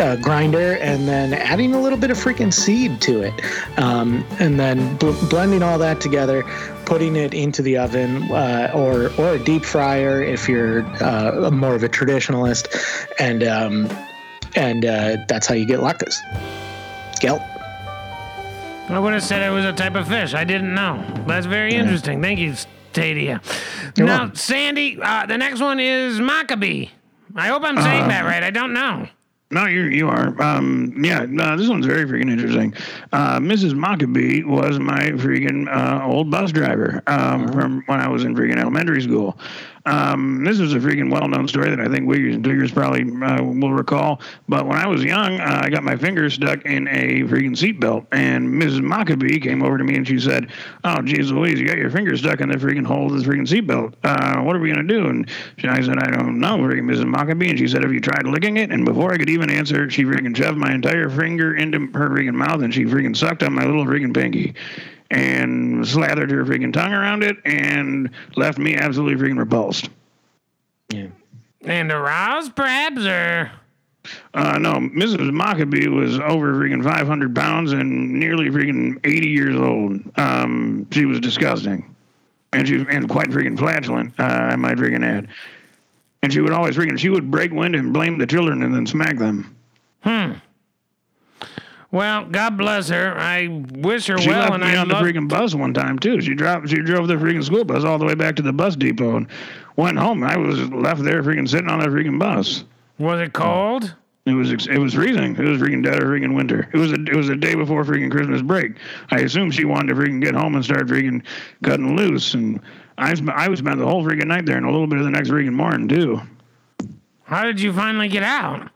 uh, a grinder and then adding a little bit of freaking seed to it, um, and then bl- blending all that together. Putting it into the oven uh, or or a deep fryer if you're uh, more of a traditionalist, and um, and uh, that's how you get latkes. Gelt. I would have said it was a type of fish. I didn't know. That's very interesting. Thank you, Stadia. You're now, welcome. Sandy, uh, the next one is Maccabee. I hope I'm saying that right. I don't know. No, you you are. Um, yeah, no, this one's very freaking interesting. Uh, Mrs. Maccabee was my freaking uh, old bus driver um, from when I was in freaking elementary school. Um, this is a freaking well-known story that I think Wiggers and Diggers probably uh, will recall. But when I was young, uh, I got my finger stuck in a freaking seatbelt, and Mrs. Maccabee came over to me and she said, "Oh, geez, Louise, you got your finger stuck in the freaking hole of the freaking seatbelt. Uh, what are we gonna do?" And she, I said, "I don't know, freaking Mrs. Maccabee." And she said, "Have you tried licking it?" And before I could even answer, she freaking shoved my entire finger into her freaking mouth, and she freaking sucked on my little freaking pinky and slathered her freaking tongue around it and left me absolutely freaking repulsed. Yeah. And aroused, perhaps, or Uh, no, Mrs. Maccabee was over freaking 500 pounds and nearly freaking 80 years old. Um, she was disgusting. And she and quite freaking flatulent, uh, I might freaking add. And she would always freaking, she would break wind and blame the children and then smack them. Well, God bless her. I wish her She well, left and me I on the freaking bus one time too. She dropped, she drove the freaking school bus all the way back to the bus depot and went home. I was left there freaking sitting on that freaking bus. Was it cold? It was it was freezing. It was freaking dead of freaking winter. It was a it was a day before freaking Christmas break. I assume she wanted to freaking get home and start freaking cutting loose. And I sp- I spent the whole freaking night there and a little bit of the next freaking morning too. How did you finally get out?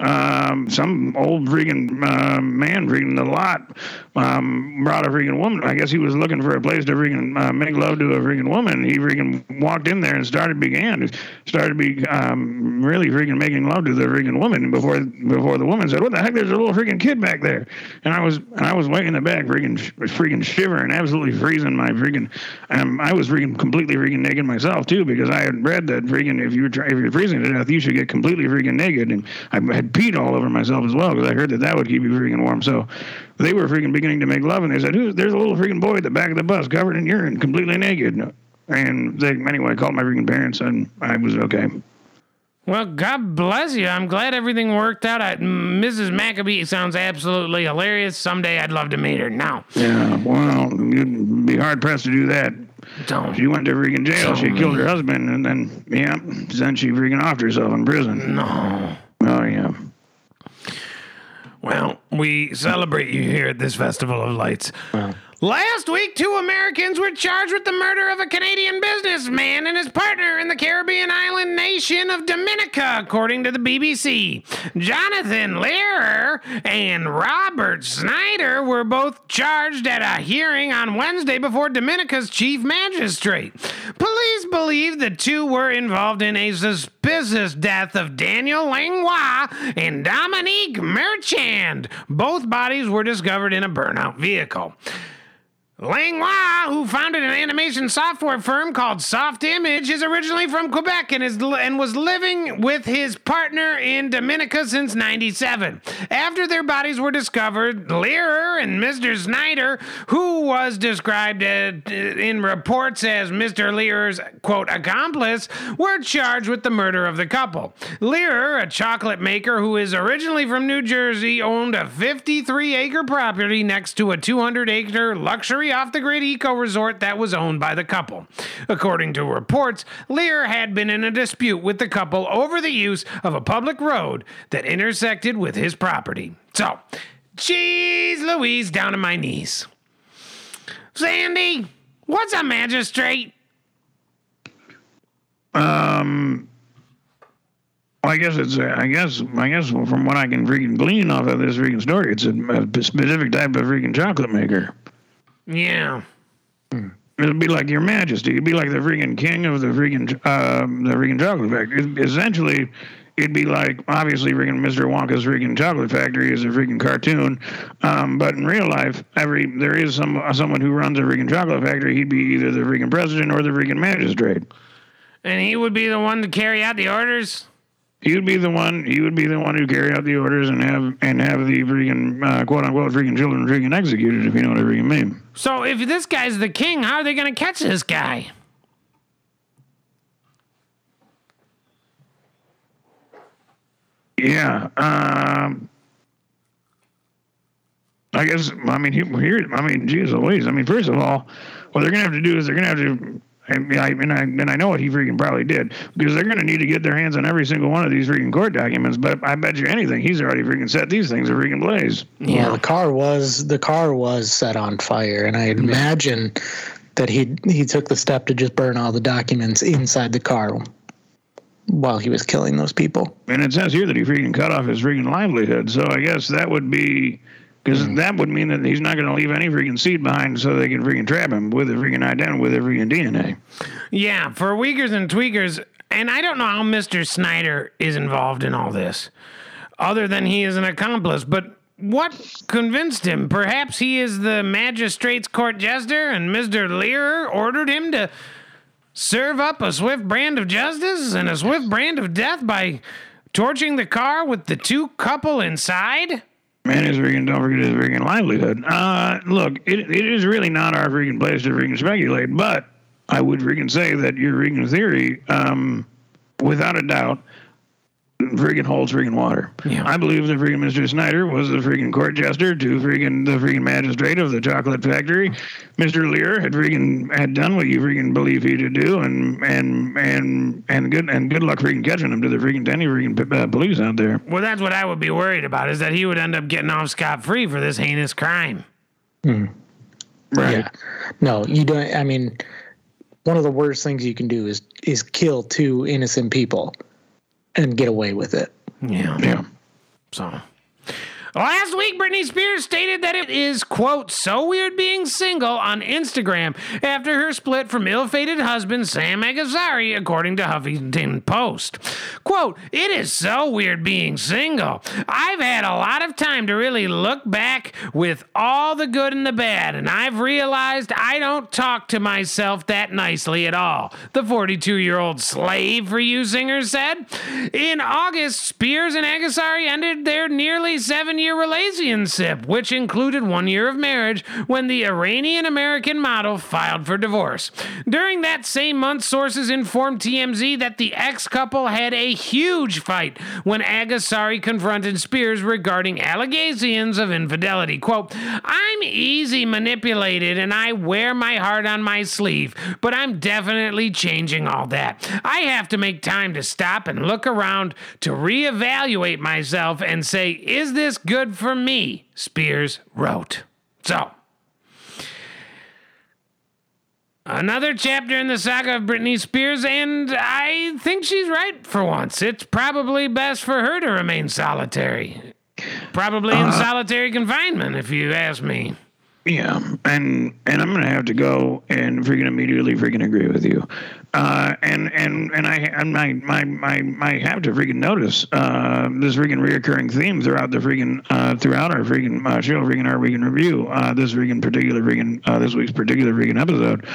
Um, some old freaking uh, man freaking the lot um, brought a freaking woman. I guess he was looking for a place to freaking uh, make love to a freaking woman. He freaking walked in there and started began started be um, really freaking making love to the freaking woman before before the woman said, "What the heck? There's a little freaking kid back there." And I was and I was way in the back freaking freaking shivering, absolutely freezing my freaking. Um, I was freaking completely freaking naked myself too because I had read that freaking if you were try- if you're freezing to death, you should get completely freaking naked. And I had peed all over myself as well because I heard that that would keep you freaking warm. So they were freaking beginning to make love, and they said, "Who's there's a little freaking boy at the back of the bus covered in urine, completely naked." And they anyway I called my freaking parents, and I was okay. Well, God bless you. I'm glad everything worked out. I, Mrs. Maccabee sounds absolutely hilarious. Someday I'd love to meet her. Now, Yeah, well, you'd be hard pressed to do that. don't. She went to freaking jail. She Tell killed me. her husband, and then yeah, then she freaking offed herself in prison. No. Oh yeah. Well, we celebrate you here at this Festival of Lights. Last week, two Americans were charged with the murder of a Canadian businessman and his partner in the Caribbean island nation of Dominica, according to the BBC. Jonathan Lehrer and Robert Snyder were both charged at a hearing on Wednesday before Dominica's chief magistrate. Police believe the two were involved in a suspicious death of Daniel Langlois and Dominique Marchand. Both bodies were discovered in a burnout vehicle. Langlois, who founded an animation software firm called Softimage, is originally from Quebec and is and was living with his partner in Dominica since '97. After their bodies were discovered, Lehrer and Mr. Snyder, who was described in reports as Mr. Lehrer's quote accomplice, were charged with the murder of the couple. Lehrer, a chocolate maker who is originally from New Jersey, owned a 53 acre property next to a 200 acre luxury off the grid eco resort that was owned by the couple. According to reports, Lear had been in a dispute with the couple over the use of a public road that intersected with his property. So, geez Louise, down to my knees. Sandy, what's a magistrate? Um. I guess it's. Uh, I guess. I guess from what I can freaking glean off of this freaking story, it's a, a specific type of freaking chocolate maker. Yeah. It'd be like Your Majesty. It'd be like the freaking king of the freaking um, the freaking chocolate factory. It, essentially, it'd be like obviously freaking Mr. Wonka's freaking chocolate factory is a freaking cartoon, um, but in real life, every there is some someone who runs a freaking chocolate factory. He'd be either the freaking president or the freaking magistrate. And he would be the one to carry out the orders? Would be the one. you would be the one who carry out the orders and have and have the freaking uh, quote unquote freaking children freaking executed. If you know what I freaking mean. So if this guy's the king, how are they going to catch this guy? Yeah. Um, I guess. I mean, here. here- I mean, geez Louise. I mean, first of all, what they're gonna have to do is they're gonna have to. I mean, I, and I and I know what he freaking probably did because they're gonna need to get their hands on every single one of these freaking court documents. But I bet you anything, he's already freaking set these things to freaking blaze. Yeah, the car was the car was set on fire, and I imagine that he he took the step to just burn all the documents inside the car while he was killing those people. And it says here that he freaking cut off his freaking livelihood. So I guess that would be because mm. that would mean that he's not going to leave any freaking seed behind so they can freaking trap him with a freaking identity, with a freaking DNA. Yeah, for Weakers and Tweakers, and I don't know how Mr. Snyder is involved in all this, other than he is an accomplice, but what convinced him? Perhaps he is the magistrate's court jester, and Mr. Lear ordered him to serve up a swift brand of justice and a swift brand of death by torching the car with the two couple inside? Man, is freaking don't forget his freaking livelihood. Uh, look, it, it is really not our freaking place to freaking speculate, but I would freaking say that your freaking theory, um, without a doubt, freaking holds friggin' water. Yeah. I believe that friggin' Mr. Snyder was the friggin' court jester to friggin' the friggin' magistrate of the chocolate factory. Mr. Lear had friggin' had done what you friggin' believe he to do, and and and and good and good luck friggin' catching him to the friggin' Denny friggin' uh, police out there. Well, that's what I would be worried about is that he would end up getting off scot free for this heinous crime. Hmm. Right. Yeah. No, you don't. I mean, one of the worst things you can do is is kill two innocent people and get away with it. Yeah. Yeah. So Last week, Britney Spears stated that it is, quote, so weird being single on Instagram after her split from ill fated husband Sam Agazari, according to Huffington Post. Quote, it is so weird being single. I've had a lot of time to really look back with all the good and the bad, and I've realized I don't talk to myself that nicely at all, the 42 year old slave for you singer said. In August, Spears and Agazari ended their nearly seven year relationship, which included one year of marriage when the Iranian American model filed for divorce. During that same month, sources informed TMZ that the ex couple had a huge fight when Aghazari confronted Spears regarding allegations of infidelity. Quote, I'm easy manipulated and I wear my heart on my sleeve, but I'm definitely changing all that. I have to make time to stop and look around to reevaluate myself and say, is this good? Good for me, Spears wrote. So, Another chapter in the saga of Britney Spears, and I think she's right for once. It's probably best for her to remain solitary. Probably in uh, solitary confinement, if you ask me. Yeah, and and I'm gonna have to go and freaking immediately freaking agree with you. Uh, and and and I and my my my my have to freaking notice uh, this freaking reoccurring theme throughout the freaking uh, throughout our freaking uh, show, freaking our freaking review, uh, this freaking particular freaking uh, this week's particular freaking episode.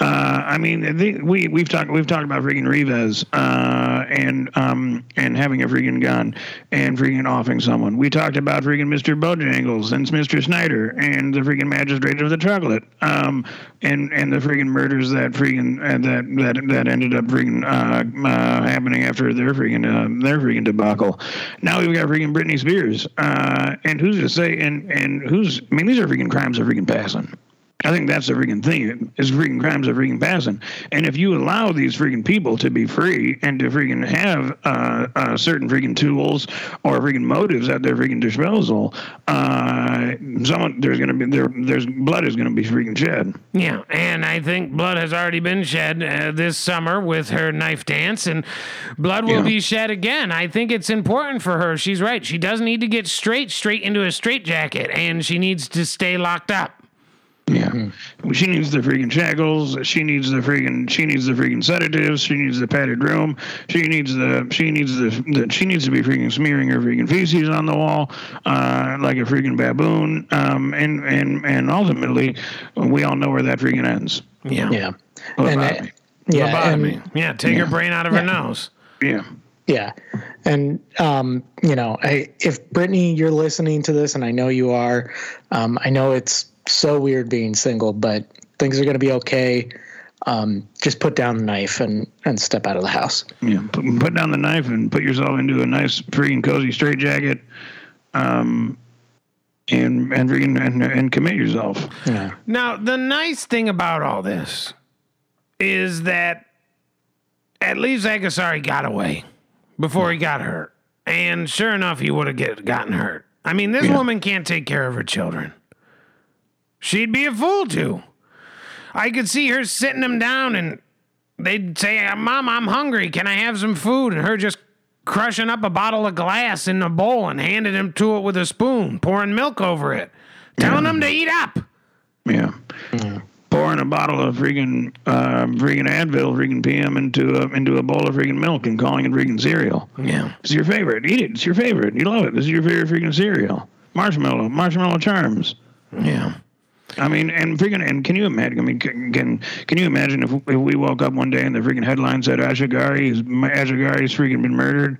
I mean, the, we we've talked we've talked about freaking Rivas and um and having a freaking gun and freaking offing someone. We talked about freaking Mr. Bojangles and Mr. Snyder and the freaking magistrate of the chocolate um and and the freaking murders that freaking that that that ended up freaking uh, uh, happening after their freaking uh, their freaking debacle. Now we've got freaking Britney Spears, uh, and who's to say? And and who's? I mean, these are freaking crimes of freaking passing. I think that's the freaking thing. Is freaking crimes are freaking passing. And if you allow these freaking people to be free and to freaking have uh, uh, certain freaking tools or freaking motives at their freaking disposal, uh, someone there's gonna be there there's blood is gonna be freaking shed. Yeah, and I think blood has already been shed uh, this summer with her knife dance, and blood will yeah. be shed again. I think it's important for her. She's right. She does need to get straight straight into a straitjacket, and she needs to stay locked up. Yeah, mm-hmm. she needs the freaking shackles. She needs the freaking. She needs the freaking sedatives. She needs the padded room. She needs the. She needs the. the she needs to be freaking smearing her freaking feces on the wall, uh, like a freaking baboon. Um, and and and ultimately, we all know where that freaking ends. Yeah, yeah, and uh, yeah, and, yeah. Take yeah. her brain out of yeah. her nose. Yeah. Yeah. And, um, you know, I, if Brittany, you're listening to this, and I know you are, um, I know it's so weird being single, but things are going to be okay. Um, just put down the knife and, and step out of the house. Yeah, put, put down the knife and put yourself into a nice, freaking cozy straitjacket, um, and and, and and commit yourself. Yeah. Now, the nice thing about all this is that at least Aghazari got away before he got hurt, and sure enough, he would have get gotten hurt. I mean, this yeah. woman can't take care of her children. She'd be a fool to. I could see her sitting him down and they'd say, Mom, I'm hungry. Can I have some food? And her just crushing up a bottle of glass in a bowl and handing him to it with a spoon, pouring milk over it, telling him to eat up. Yeah. Pouring a bottle of freaking uh, freaking Advil, freaking PM into a, into a bowl of freaking milk and calling it freaking cereal. Yeah. It's your favorite. Eat it. It's your favorite. You love it. This is your favorite freaking cereal. Marshmallow. Marshmallow charms. Yeah. I mean, and freaking, and can you imagine? I mean, can can, can you imagine if, if we woke up one day and the freaking headline said Ashigari is Ashigari's freaking been murdered?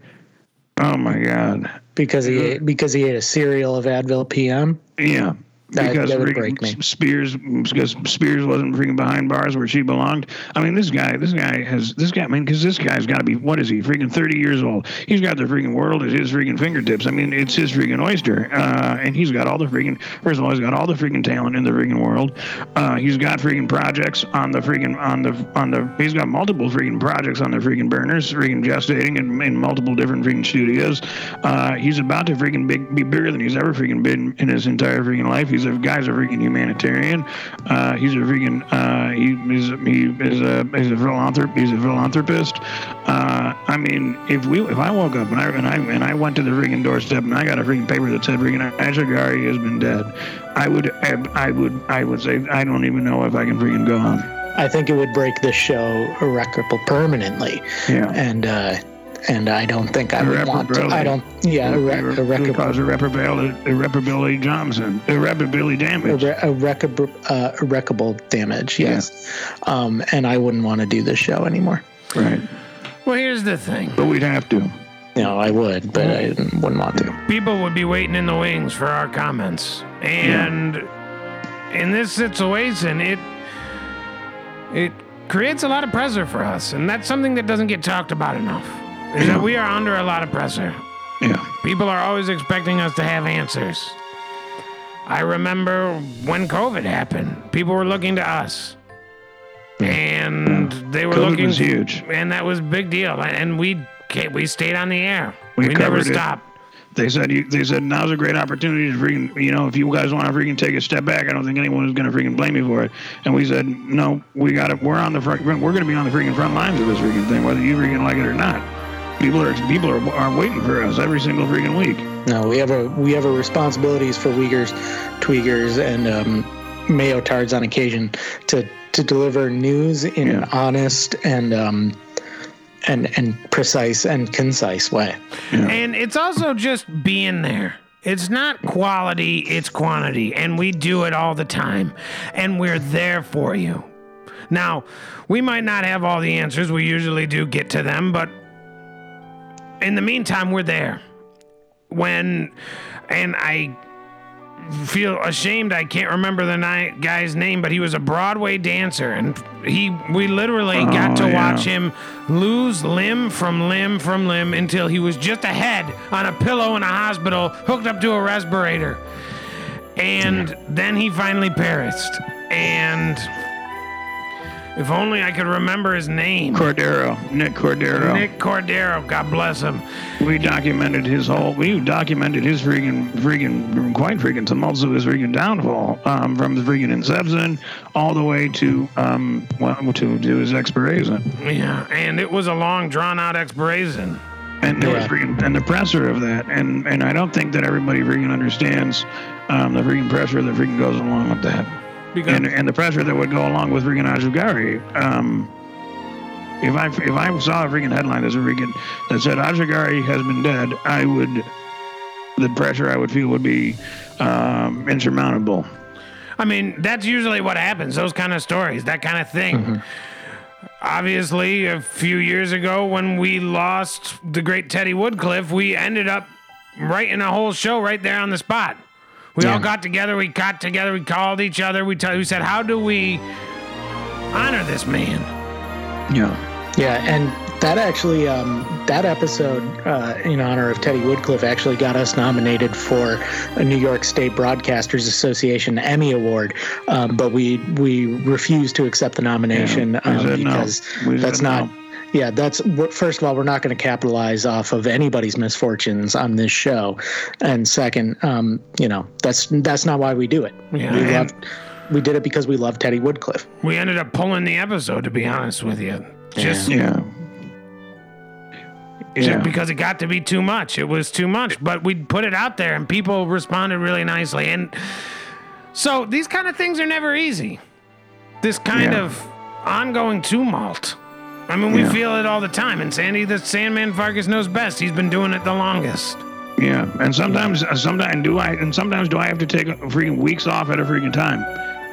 Oh my god! because he because he ate a cereal of Advil PM. Yeah, That- because that would break me. Spears because Spears wasn't freaking behind bars where she belonged. I mean, this guy, this guy has this guy. I mean, because this guy's got to be what is he? Freaking thirty years old. He's got the freaking world at his freaking fingertips. I mean, it's his freaking oyster, uh, and he's got all the freaking. First of all, he's got all the freaking talent in the freaking world. Uh, he's got freaking projects on the freaking on the on the. He's got multiple freaking projects on the freaking burners, freaking gestating in, in multiple different freaking studios. Uh, he's about to freaking big, be bigger than he's ever freaking been in his entire freaking life. He's a guy's a vegan humanitarian. Uh, he's a freaking uh, he is he is a he's a philanthrop he's a philanthropist. Uh, I mean, if we if I woke up and I and I and I went to the freaking doorstep and I got a freaking paper that said freaking Ashigari has been dead, I would I would I would say I don't even know if I can freaking go on. I think it would break this show irreparable permanently, Yeah. and uh, and I don't think I would want to. I don't. Yeah, irre- It would irreparable. cause irreparability, irreparability Johnson, irreparability damage. Irre- irreparable, uh, irreparable damage, yes. Um, and I wouldn't want to do this show anymore. Right. Well, here's the thing. But we'd have to. No, I would, but I wouldn't want to. people would be waiting in the wings for our comments. And in this situation, it it creates a lot of pressure for us, and that's something that doesn't get talked about enough. Is that we are under a lot of pressure. Yeah. People are always expecting us to have answers. I remember when COVID happened, people were looking to us. And they were COVID looking was huge. and that was a big deal. And we we stayed on the air. We We, never covered it. stopped. They said they said now's a great opportunity to freaking you know if you guys want to freaking take a step back, I don't think anyone is going to freaking blame you for it. And we said no, we got it. We're on the front. We're going to be on the freaking front lines of this freaking thing, whether you freaking like it or not. People are people are, are waiting for us every single freaking week. No, we have a we have a responsibilities for Weakers, Tweakers, and um, Mayo Tards on occasion to to deliver news in an honest and um, and and precise and concise way. And it's also just being there. It's not quality, it's quantity. And we do it all the time. And we're there for you. Now, we might not have all the answers. We usually do get to them. But in the meantime, we're there. When, and I feel ashamed I can't remember the ni- guy's name, but he was a Broadway dancer, and he we literally oh, got to Oh, yeah. watch him lose limb from limb from limb until he was just a head on a pillow in a hospital, hooked up to a respirator, and then he finally perished. And if only I could remember his name. Cordero, Nick Cordero. Nick Cordero, God bless him. We documented his whole. We documented his freaking, freaking, quite freaking tumultuous freaking downfall um, from the freaking inception all the way to um, well, to to his expiration. Yeah, and it was a long, drawn-out expiration. And there was freaking and the pressure of that, and and I don't think that everybody freaking understands um, the freaking pressure that freaking goes along with that, Because and and the pressure that would go along with Regan Ajagari. Um, if I if I saw a freaking headline that said freaking that said Ajagari has been dead, I would the pressure I would feel would be um, insurmountable. I mean, that's usually what happens. Those kind of stories, that kind of thing. Obviously, a few years ago when we lost the great Teddy Woodcliff, we ended up writing a whole show right there on the spot. We all Yeah. got together, we got together, we called each other, we, t- we said, How do we honor this man? Yeah. Yeah, and that actually, um, that episode uh, in honor of Teddy Woodcliff actually got us nominated for a New York State Broadcasters Association Emmy Award, um, but we we refused to accept the nomination Yeah, um, said no. because that's not. no. Yeah, that's first of all, we're not going to capitalize off of anybody's misfortunes on this show, and second, um, you know, that's that's not why we do it. Yeah, we and- love we did it because we love Teddy Woodcliff. We ended up pulling the episode, to be honest with you. Just, Yeah. just Yeah. because it got to be too much. It was too much. But we put it out there and people responded really nicely. And so these kind of things are never easy. This kind Yeah. of ongoing tumult. I mean, we Yeah. feel it all the time. And Sandy, the Sandman Farkas knows best. He's been doing it the longest. Yeah, and sometimes, uh, sometimes do I, and sometimes do I have to take freaking weeks off at a freaking time?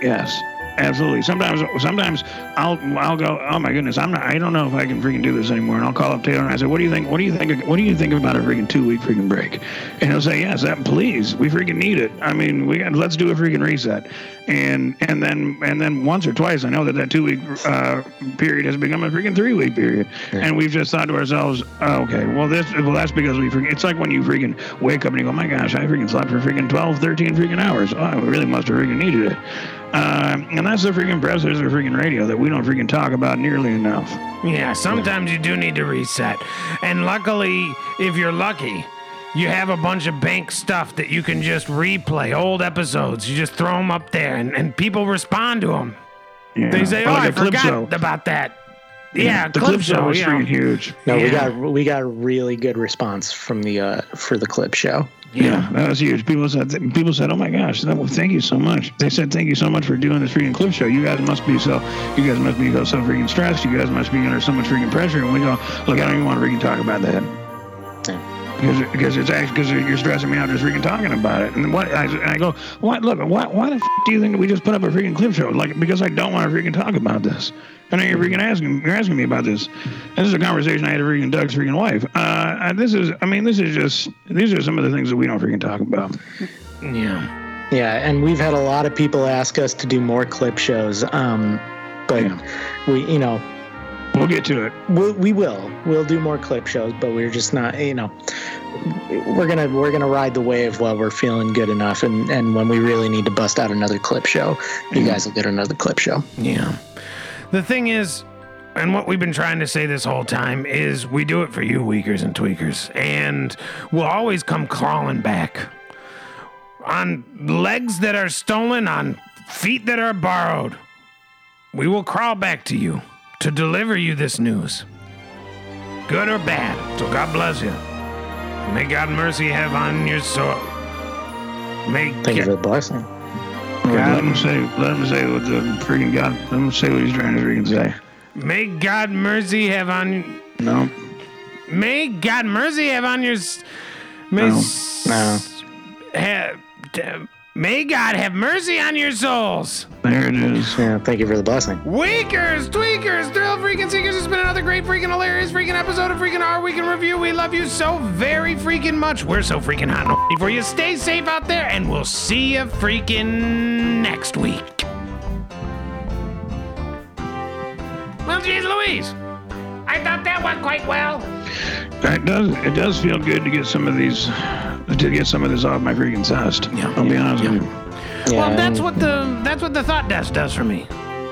Yes, absolutely. Sometimes, sometimes I'll, I'll go. Oh my goodness, I'm not. I don't know if I can freaking do this anymore. And I'll call up Taylor and I say, What do you think? What do you think? What do you think about a freaking two week freaking break? And he'll say, Yes, that please. We freaking need it. I mean, we got. Let's do a freaking reset. And and then and then once or twice, I know that that two week uh, period has become a freaking three week period, and we've just thought to ourselves, oh, okay, well this, well that's because we freaking. It's like when you freaking wake up and you go, my gosh, I freaking slept for freaking 12, 13 freaking hours. Oh, I really must have freaking needed it. Um, and that's the freaking pressures of freaking radio that we don't freaking talk about nearly enough. Yeah, sometimes you do need to reset. And luckily, if you're lucky, you have a bunch of bank stuff that you can just replay, old episodes. You just throw them up there and, and people respond to them. Yeah. They say, oh, like I a clip forgot show. about that. Yeah, the clip, show, was yeah. freaking huge. No, we got we got a really good response from the uh, for the clip show. Yeah, that was huge. People said, people said, "Oh my gosh, that, well, thank you so much." They said, "Thank you so much for doing this freaking clip show. You guys must be so, you guys must be so freaking stressed. You guys must be under so much freaking pressure." And we go, "Look, I don't even want to freaking talk about that." Because, because it's actually because you're stressing me out just freaking talking about it. And what I, I go, what? Look, why, why the f- do you think that we just put up a freaking clip show? Like because I don't want to freaking talk about this. I know you're freaking asking, you're asking me about this. This is a conversation I had with freaking Doug's freaking wife. Uh, and this is, I mean, this is just, these are some of the things that we don't freaking talk about. Yeah. Yeah, and we've had a lot of people ask us to do more clip shows. Um, but we, you know, We'll get to it. we, we will we'll do more clip shows, but we're just not, you know, we're gonna we're gonna ride the wave while we're feeling good enough, and and when we really need to bust out another clip show, you guys will get another clip show. Yeah. The thing is, and what we've been trying to say this whole time is we do it for you, Weakers and Tweakers, and we'll always come crawling back. On legs that are stolen, on feet that are borrowed. We will crawl back to you to deliver you this news. Good or bad. So God bless you. May God mercy have on your soul. May Thank you for the blessing. Let him say, let him say what the freaking God, let him say what he's trying to freaking say. May God mercy have on No, May God mercy have on your. May, No. s- No. ha- d- may God have mercy on your souls. there it is. Yeah, thank you for the blessing. Weakers, tweakers, thrill freaking seekers. It's been another great freaking hilarious freaking episode of freaking Our Week in Review. We love you so very freaking much. We're so freaking hot and for you. Stay safe out there, and we'll see you freaking next week. Well, geez, Louise. I thought that went quite well. It does. It does feel good to get some of these, to get some of this off my freaking chest. Yeah. I'll be honest with you. Yeah, Well, that's what the that's what the thought desk does for me.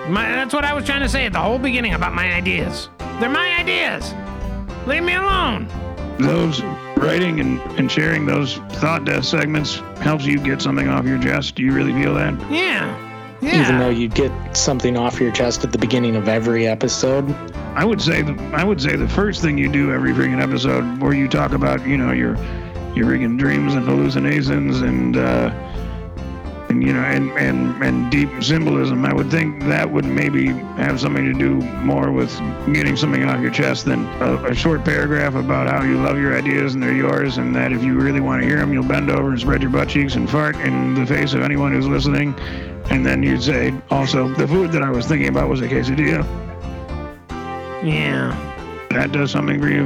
My, that's what I was trying to say at the whole beginning about my ideas. They're my ideas. Leave me alone. Those writing and, and sharing those thought desk segments helps you get something off your chest. Do you really feel that? Yeah. Yeah. even though you get something off your chest at the beginning of every episode. I would say the, I would say the first thing you do every freaking episode where you talk about you know your your freaking dreams and hallucinations and uh, and you know and, and and deep symbolism. I would think that would maybe have something to do more with getting something off your chest than a, a short paragraph about how you love your ideas and they're yours and that if you really want to hear them, you'll bend over and spread your butt cheeks and fart in the face of anyone who's listening. And then you'd say, also, the food that I was thinking about was a quesadilla. yeah. That does something for you.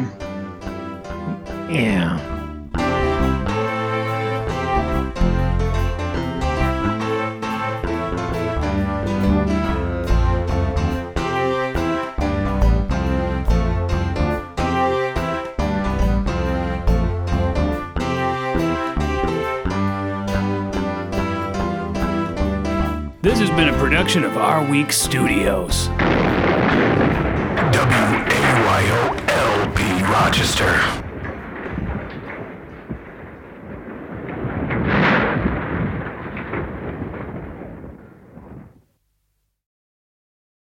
Yeah. This has been a production of Our Week Studios. WAYO LP Rochester.